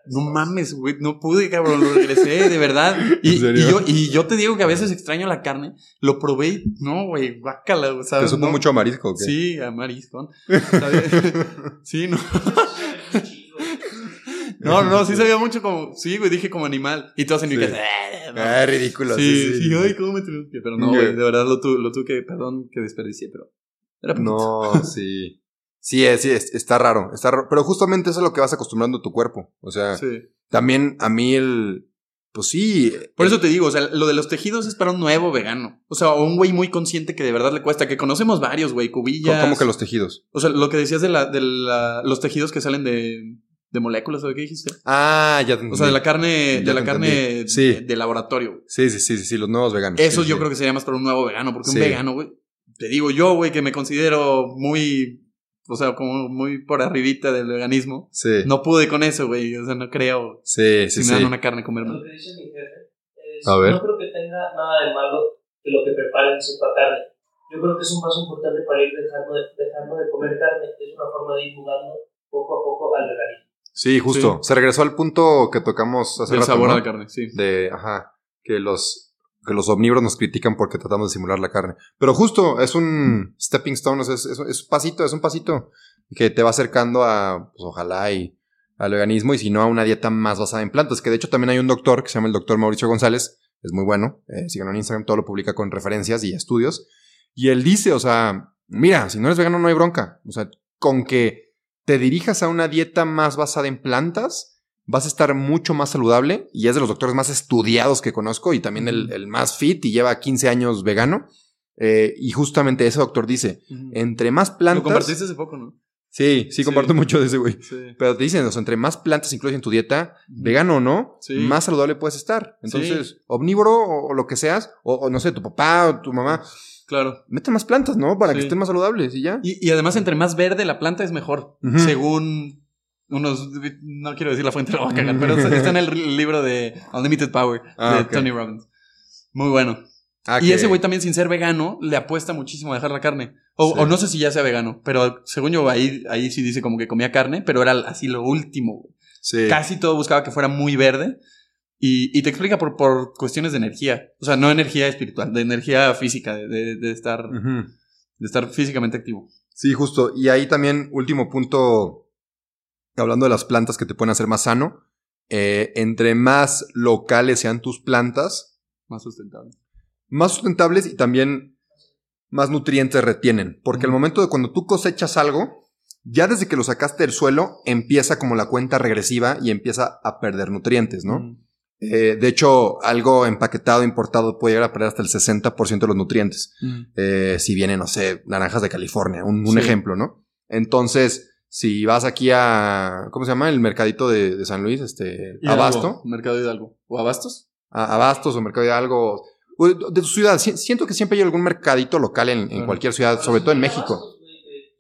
[SPEAKER 2] No mames, güey, no pude, cabrón, lo regresé, de verdad. Y, yo, y yo te digo que a veces extraño la carne, lo probé y no, güey, guácala, güey,
[SPEAKER 1] ¿Te
[SPEAKER 2] ¿sabes?
[SPEAKER 1] supo
[SPEAKER 2] No.
[SPEAKER 1] mucho a marisco? o qué?
[SPEAKER 2] Sí, a marisco. ¿sabes? sí, no. No, no, sí sabía mucho como, sí, güey, dije como animal. Y todos en mi
[SPEAKER 1] Sí.
[SPEAKER 2] casa, "Eh, no".
[SPEAKER 1] Ah, ridículo.
[SPEAKER 2] Sí, sí, ay, cómo me que- Pero no, güey, de verdad lo tuve, lo tuve que, perdón que desperdicié, pero era poquito.
[SPEAKER 1] No, sí. Sí, es- sí, es- está raro, está raro. Pero justamente eso es lo que vas acostumbrando a tu cuerpo. O sea,
[SPEAKER 2] Sí.
[SPEAKER 1] también a mí el... Pues sí.
[SPEAKER 2] Por
[SPEAKER 1] el-
[SPEAKER 2] eso te digo, o sea, lo de los tejidos es para un nuevo vegano. O sea, un güey muy consciente que de verdad le cuesta, que conocemos varios, güey, cubillas.
[SPEAKER 1] ¿Cómo que los tejidos?
[SPEAKER 2] O sea, lo que decías de, la, de la- los tejidos que salen de, de moléculas, ¿o de qué dijiste?
[SPEAKER 1] Ah, ya te
[SPEAKER 2] O sea, de la carne,
[SPEAKER 1] Ya
[SPEAKER 2] de la carne.
[SPEAKER 1] Sí.
[SPEAKER 2] de, de laboratorio.
[SPEAKER 1] Sí, sí, sí, sí, sí, los nuevos veganos.
[SPEAKER 2] Eso
[SPEAKER 1] Sí,
[SPEAKER 2] yo
[SPEAKER 1] sí.
[SPEAKER 2] creo que sería más para un nuevo vegano, porque un vegano, güey, te digo yo, güey, que me considero muy, o sea, como muy por arribita del veganismo.
[SPEAKER 1] Sí.
[SPEAKER 2] No pude con eso, güey, o sea, no creo.
[SPEAKER 1] Sí, sí,
[SPEAKER 2] si
[SPEAKER 1] sí.
[SPEAKER 2] me dan una carne comerme.
[SPEAKER 3] Lo que dice mi jefe es,
[SPEAKER 1] A ver.
[SPEAKER 3] no creo que tenga nada de malo que lo que preparen sepa carne. Yo creo que es un paso importante para ir dejando de, dejando de comer carne. Es una forma de ir jugando poco a poco al veganismo.
[SPEAKER 1] Sí, justo. Se regresó al punto que tocamos hace
[SPEAKER 2] El
[SPEAKER 1] rato,
[SPEAKER 2] sabor
[SPEAKER 1] ¿no?
[SPEAKER 2] a la carne, sí.
[SPEAKER 1] De, ajá, que los, que los omnívoros nos critican porque tratamos de simular la carne. Pero justo, es un stepping stone, es, es un pasito, es un pasito que te va acercando a, pues ojalá, y al veganismo y si no a una dieta más basada en plantas. Que de hecho también hay un doctor que se llama el doctor Mauricio González, es muy bueno, eh, síganlo en Instagram, todo lo publica con referencias y estudios. Y él dice, o sea, mira, si no eres vegano no hay bronca. O sea, con que te dirijas a una dieta más basada en plantas, vas a estar mucho más saludable y es de los doctores más estudiados que conozco y también el, el más fit y lleva 15 años vegano. Eh, y justamente ese doctor dice, entre más
[SPEAKER 2] Lo
[SPEAKER 1] plantas...
[SPEAKER 2] compartiste hace poco, ¿no?
[SPEAKER 1] Sí, sí, comparto mucho de ese güey.
[SPEAKER 2] Sí.
[SPEAKER 1] Pero te dicen, o sea, entre más plantas incluyes en tu dieta, vegano o no,
[SPEAKER 2] Sí.
[SPEAKER 1] más saludable puedes estar. Entonces, omnívoro o, o lo que seas, o, o no sé, tu papá o tu mamá,
[SPEAKER 2] Claro.
[SPEAKER 1] mete más plantas, ¿no? Para que estén más saludables y ya.
[SPEAKER 2] Y, y además, entre más verde la planta es mejor. Según unos. No quiero decir la fuente, la voy a cagar, pero está en el libro de Unlimited Power
[SPEAKER 1] Ah,
[SPEAKER 2] de. Tony Robbins. Muy bueno.
[SPEAKER 1] Ah,
[SPEAKER 2] y
[SPEAKER 1] que-
[SPEAKER 2] ese güey también, sin ser vegano, le apuesta muchísimo a dejar la carne. O,
[SPEAKER 1] Sí.
[SPEAKER 2] o no sé si ya sea vegano, pero según yo, ahí, ahí sí dice como que comía carne, pero era así lo último. güey.
[SPEAKER 1] Sí.
[SPEAKER 2] Casi todo buscaba que fuera muy verde. Y, y te explica por, por cuestiones de energía. O sea, no energía espiritual, de energía física, de, de- de estar, de estar físicamente activo.
[SPEAKER 1] Sí, justo. Y ahí también, último punto, hablando de las plantas que te pueden hacer más sano, eh, entre más locales sean tus plantas,
[SPEAKER 2] Más sustentable.
[SPEAKER 1] más sustentables y también más nutrientes retienen. Porque al momento de cuando tú cosechas algo, ya desde que lo sacaste del suelo, empieza como la cuenta regresiva y empieza a perder nutrientes, ¿no? Eh, de hecho, algo empaquetado, importado, puede llegar a perder hasta el 60% de los nutrientes. Eh, si vienen, no sé, naranjas de California, un, un
[SPEAKER 2] Sí.
[SPEAKER 1] ejemplo, ¿no? Entonces, si vas aquí a, ¿cómo se llama? El mercadito de, de San Luis, este,
[SPEAKER 2] Hidalgo,
[SPEAKER 1] Abasto,
[SPEAKER 2] Mercado Hidalgo. ¿O Abastos?
[SPEAKER 1] a- Abastos o Mercado de algo, o de, tu ciudad. Si- siento que siempre hay algún mercadito local en, en cualquier ciudad, sobre todo en México.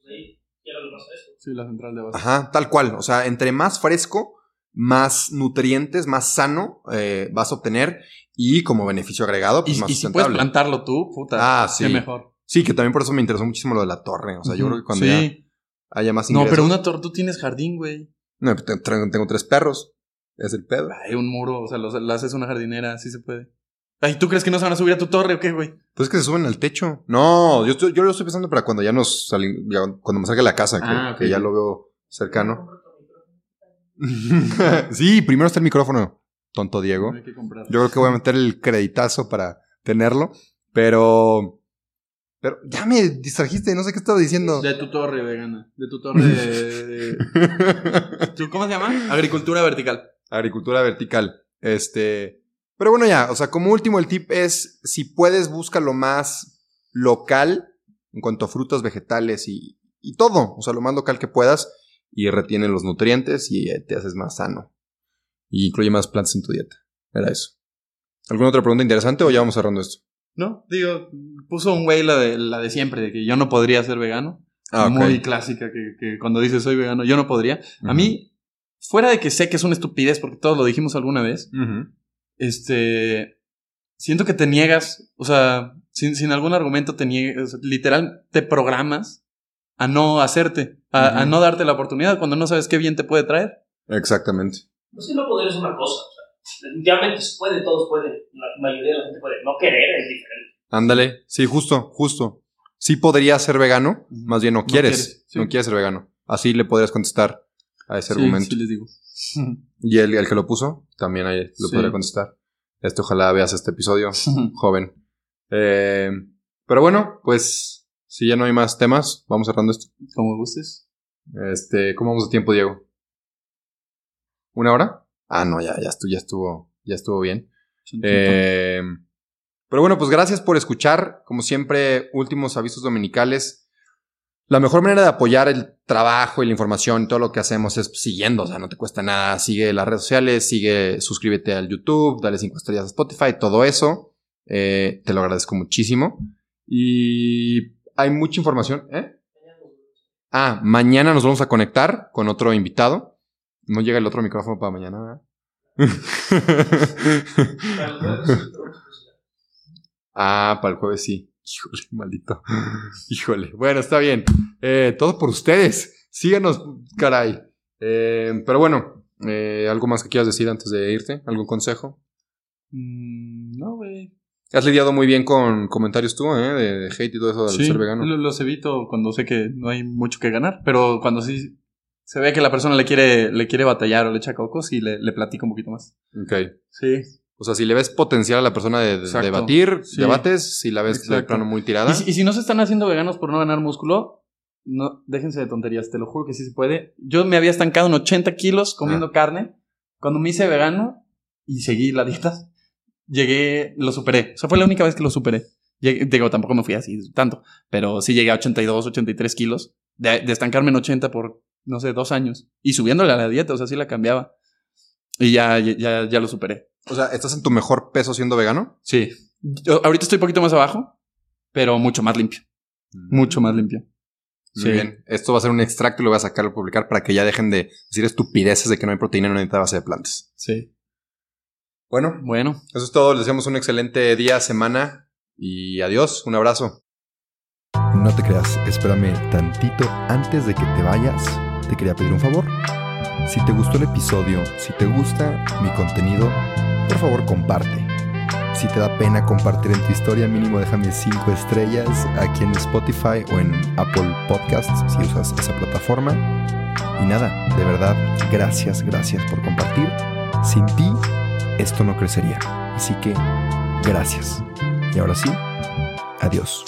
[SPEAKER 3] Ahí era lo más fresco.
[SPEAKER 2] Sí, la central de Abastos.
[SPEAKER 1] Ajá, tal cual. O sea, entre más fresco, más nutrientes, más sano eh, vas a obtener y como beneficio agregado,
[SPEAKER 2] Y,
[SPEAKER 1] pues más
[SPEAKER 2] y si puedes plantarlo tú, puta.
[SPEAKER 1] Ah, sí.
[SPEAKER 2] Qué mejor.
[SPEAKER 1] Sí, que también por eso me interesó muchísimo lo de la torre. O sea, yo creo que cuando
[SPEAKER 2] Sí.
[SPEAKER 1] ya haya más
[SPEAKER 2] No, pero una torre, tú tienes jardín, güey.
[SPEAKER 1] No, tengo, tengo- tres perros. Es el pedo.
[SPEAKER 2] Hay un muro, o sea, le haces una jardinera, así se puede. Ay, ¿tú crees que no se van a subir a tu torre o qué, güey?
[SPEAKER 1] Pues es que se suben al techo. No, yo, estoy- yo lo estoy pensando para cuando ya nos salim- ya- cuando me salga la casa, que,
[SPEAKER 2] Ah,
[SPEAKER 1] que ya lo veo cercano. sí, primero está el micrófono, tonto Diego.
[SPEAKER 2] Hay que comprar.
[SPEAKER 1] Yo creo que voy a meter el creditazo para tenerlo, pero... Pero ya me distrajiste, no sé qué estaba diciendo.
[SPEAKER 2] De tu torre vegana. De tu torre de... de- ¿Tú ¿Cómo se llama? Agricultura vertical.
[SPEAKER 1] Agricultura vertical. Este. Pero bueno, ya, o sea, como último, el tip es: si puedes, busca lo más local en cuanto a frutas, vegetales y, y todo. O sea, lo más local que puedas y retiene los nutrientes y eh, te haces más sano. Y incluye más plantas en tu dieta. Era eso. ¿Alguna otra pregunta interesante o ya vamos cerrando esto?
[SPEAKER 2] No, digo, puso un güey la de, la de siempre, de que yo no podría ser vegano.
[SPEAKER 1] Ah, ok.
[SPEAKER 2] Muy clásica, que, que cuando dices soy vegano, yo no podría. A mí, fuera de que sé que es una estupidez, porque todos lo dijimos alguna vez, este, siento que te niegas, o sea, sin, sin algún argumento te niegas, o sea, literal te programas a no hacerte, a, no darte la oportunidad cuando no sabes qué bien te puede traer.
[SPEAKER 1] Exactamente.
[SPEAKER 3] No es que no poder es una cosa. Definitivamente se puede, todos pueden. La mayoría de la gente puede. No querer es diferente.
[SPEAKER 1] Ándale, sí, justo, justo. Sí podría ser vegano, más bien no
[SPEAKER 2] No
[SPEAKER 1] quieres,
[SPEAKER 2] quieres, sí.
[SPEAKER 1] no quieres ser vegano. Así le podrías contestar a ese
[SPEAKER 2] Sí,
[SPEAKER 1] argumento.
[SPEAKER 2] sí les digo.
[SPEAKER 1] Y el, el que lo puso, también ahí lo
[SPEAKER 2] Sí.
[SPEAKER 1] podría contestar. Este, ojalá veas este episodio, joven. Eh, pero bueno, pues, si ya no hay más temas, vamos cerrando esto.
[SPEAKER 2] Como gustes.
[SPEAKER 1] Este, ¿cómo vamos de tiempo, Diego? ¿Una hora? Ah, no, ya, ya estuvo, ya estuvo, ya estuvo bien. Eh, pero bueno, pues gracias por escuchar. Como siempre, últimos avisos dominicales. La mejor manera de apoyar el trabajo y la información y todo lo que hacemos es siguiendo, o sea, no te cuesta nada. Sigue las redes sociales, sigue, suscríbete al YouTube, dale cinco estrellas a Spotify, todo eso. Eh, te lo agradezco muchísimo. Y hay mucha información, ¿eh? Ah, mañana nos vamos a conectar con otro invitado. No llega el otro micrófono para mañana, ¿verdad? Ah, para el jueves sí. Híjole, maldito. Híjole. Bueno, está bien. Eh, todo por ustedes. Síganos, caray. Eh, pero bueno, eh, ¿algo más que quieras decir antes de irte? ¿Algún consejo?
[SPEAKER 2] Mm, no, güey.
[SPEAKER 1] Has lidiado muy bien con comentarios tú, ¿eh? De, de hate y todo eso del
[SPEAKER 2] Sí,
[SPEAKER 1] ser vegano.
[SPEAKER 2] lo- los evito cuando sé que no hay mucho que ganar, pero cuando sí se ve que la persona le quiere, le quiere batallar o le echa cocos y le, le platico un poquito más.
[SPEAKER 1] Ok.
[SPEAKER 2] Sí.
[SPEAKER 1] O sea, si le ves potencial a la persona de, de debatir,
[SPEAKER 2] Sí.
[SPEAKER 1] debates. Si la ves de plano muy tirada.
[SPEAKER 2] Y si, y si no se están haciendo veganos por no ganar músculo, no, déjense de tonterías, te lo juro que sí se puede. Yo me había estancado en 80 kilos comiendo carne. Cuando me hice vegano y seguí la dieta, llegué, lo superé. O sea, fue la única vez que lo superé. Llegué- digo, tampoco me fui así tanto, pero sí llegué a 82, 83 kilos. De, de estancarme en 80 por, no sé, dos años. Y subiéndole a la dieta, o sea, sí la cambiaba. Y ya, ya, ya lo superé.
[SPEAKER 1] O sea, ¿estás en tu mejor peso siendo vegano?
[SPEAKER 2] Sí. Yo ahorita estoy un poquito más abajo, pero mucho más limpio. Mucho más limpio.
[SPEAKER 1] Muy
[SPEAKER 2] Sí.
[SPEAKER 1] bien. Esto va a ser un extracto y lo voy a sacar a publicar para que ya dejen de decir estupideces de que no hay proteína en una dieta a base de plantas.
[SPEAKER 2] Sí.
[SPEAKER 1] Bueno,
[SPEAKER 2] Bueno,
[SPEAKER 1] eso es todo. Les deseamos un excelente día, semana y adiós. Un abrazo.
[SPEAKER 4] No te creas, espérame tantito antes de que te vayas. Te quería pedir un favor. Si te gustó el episodio, si te gusta mi contenido, por favor comparte. Si te da pena compartir en tu historia, mínimo déjame 5 estrellas aquí en Spotify o en Apple Podcasts si usas esa plataforma. Y nada, de verdad, gracias, gracias por compartir. Sin ti, esto no crecería. Así que, gracias. Y ahora sí, adiós.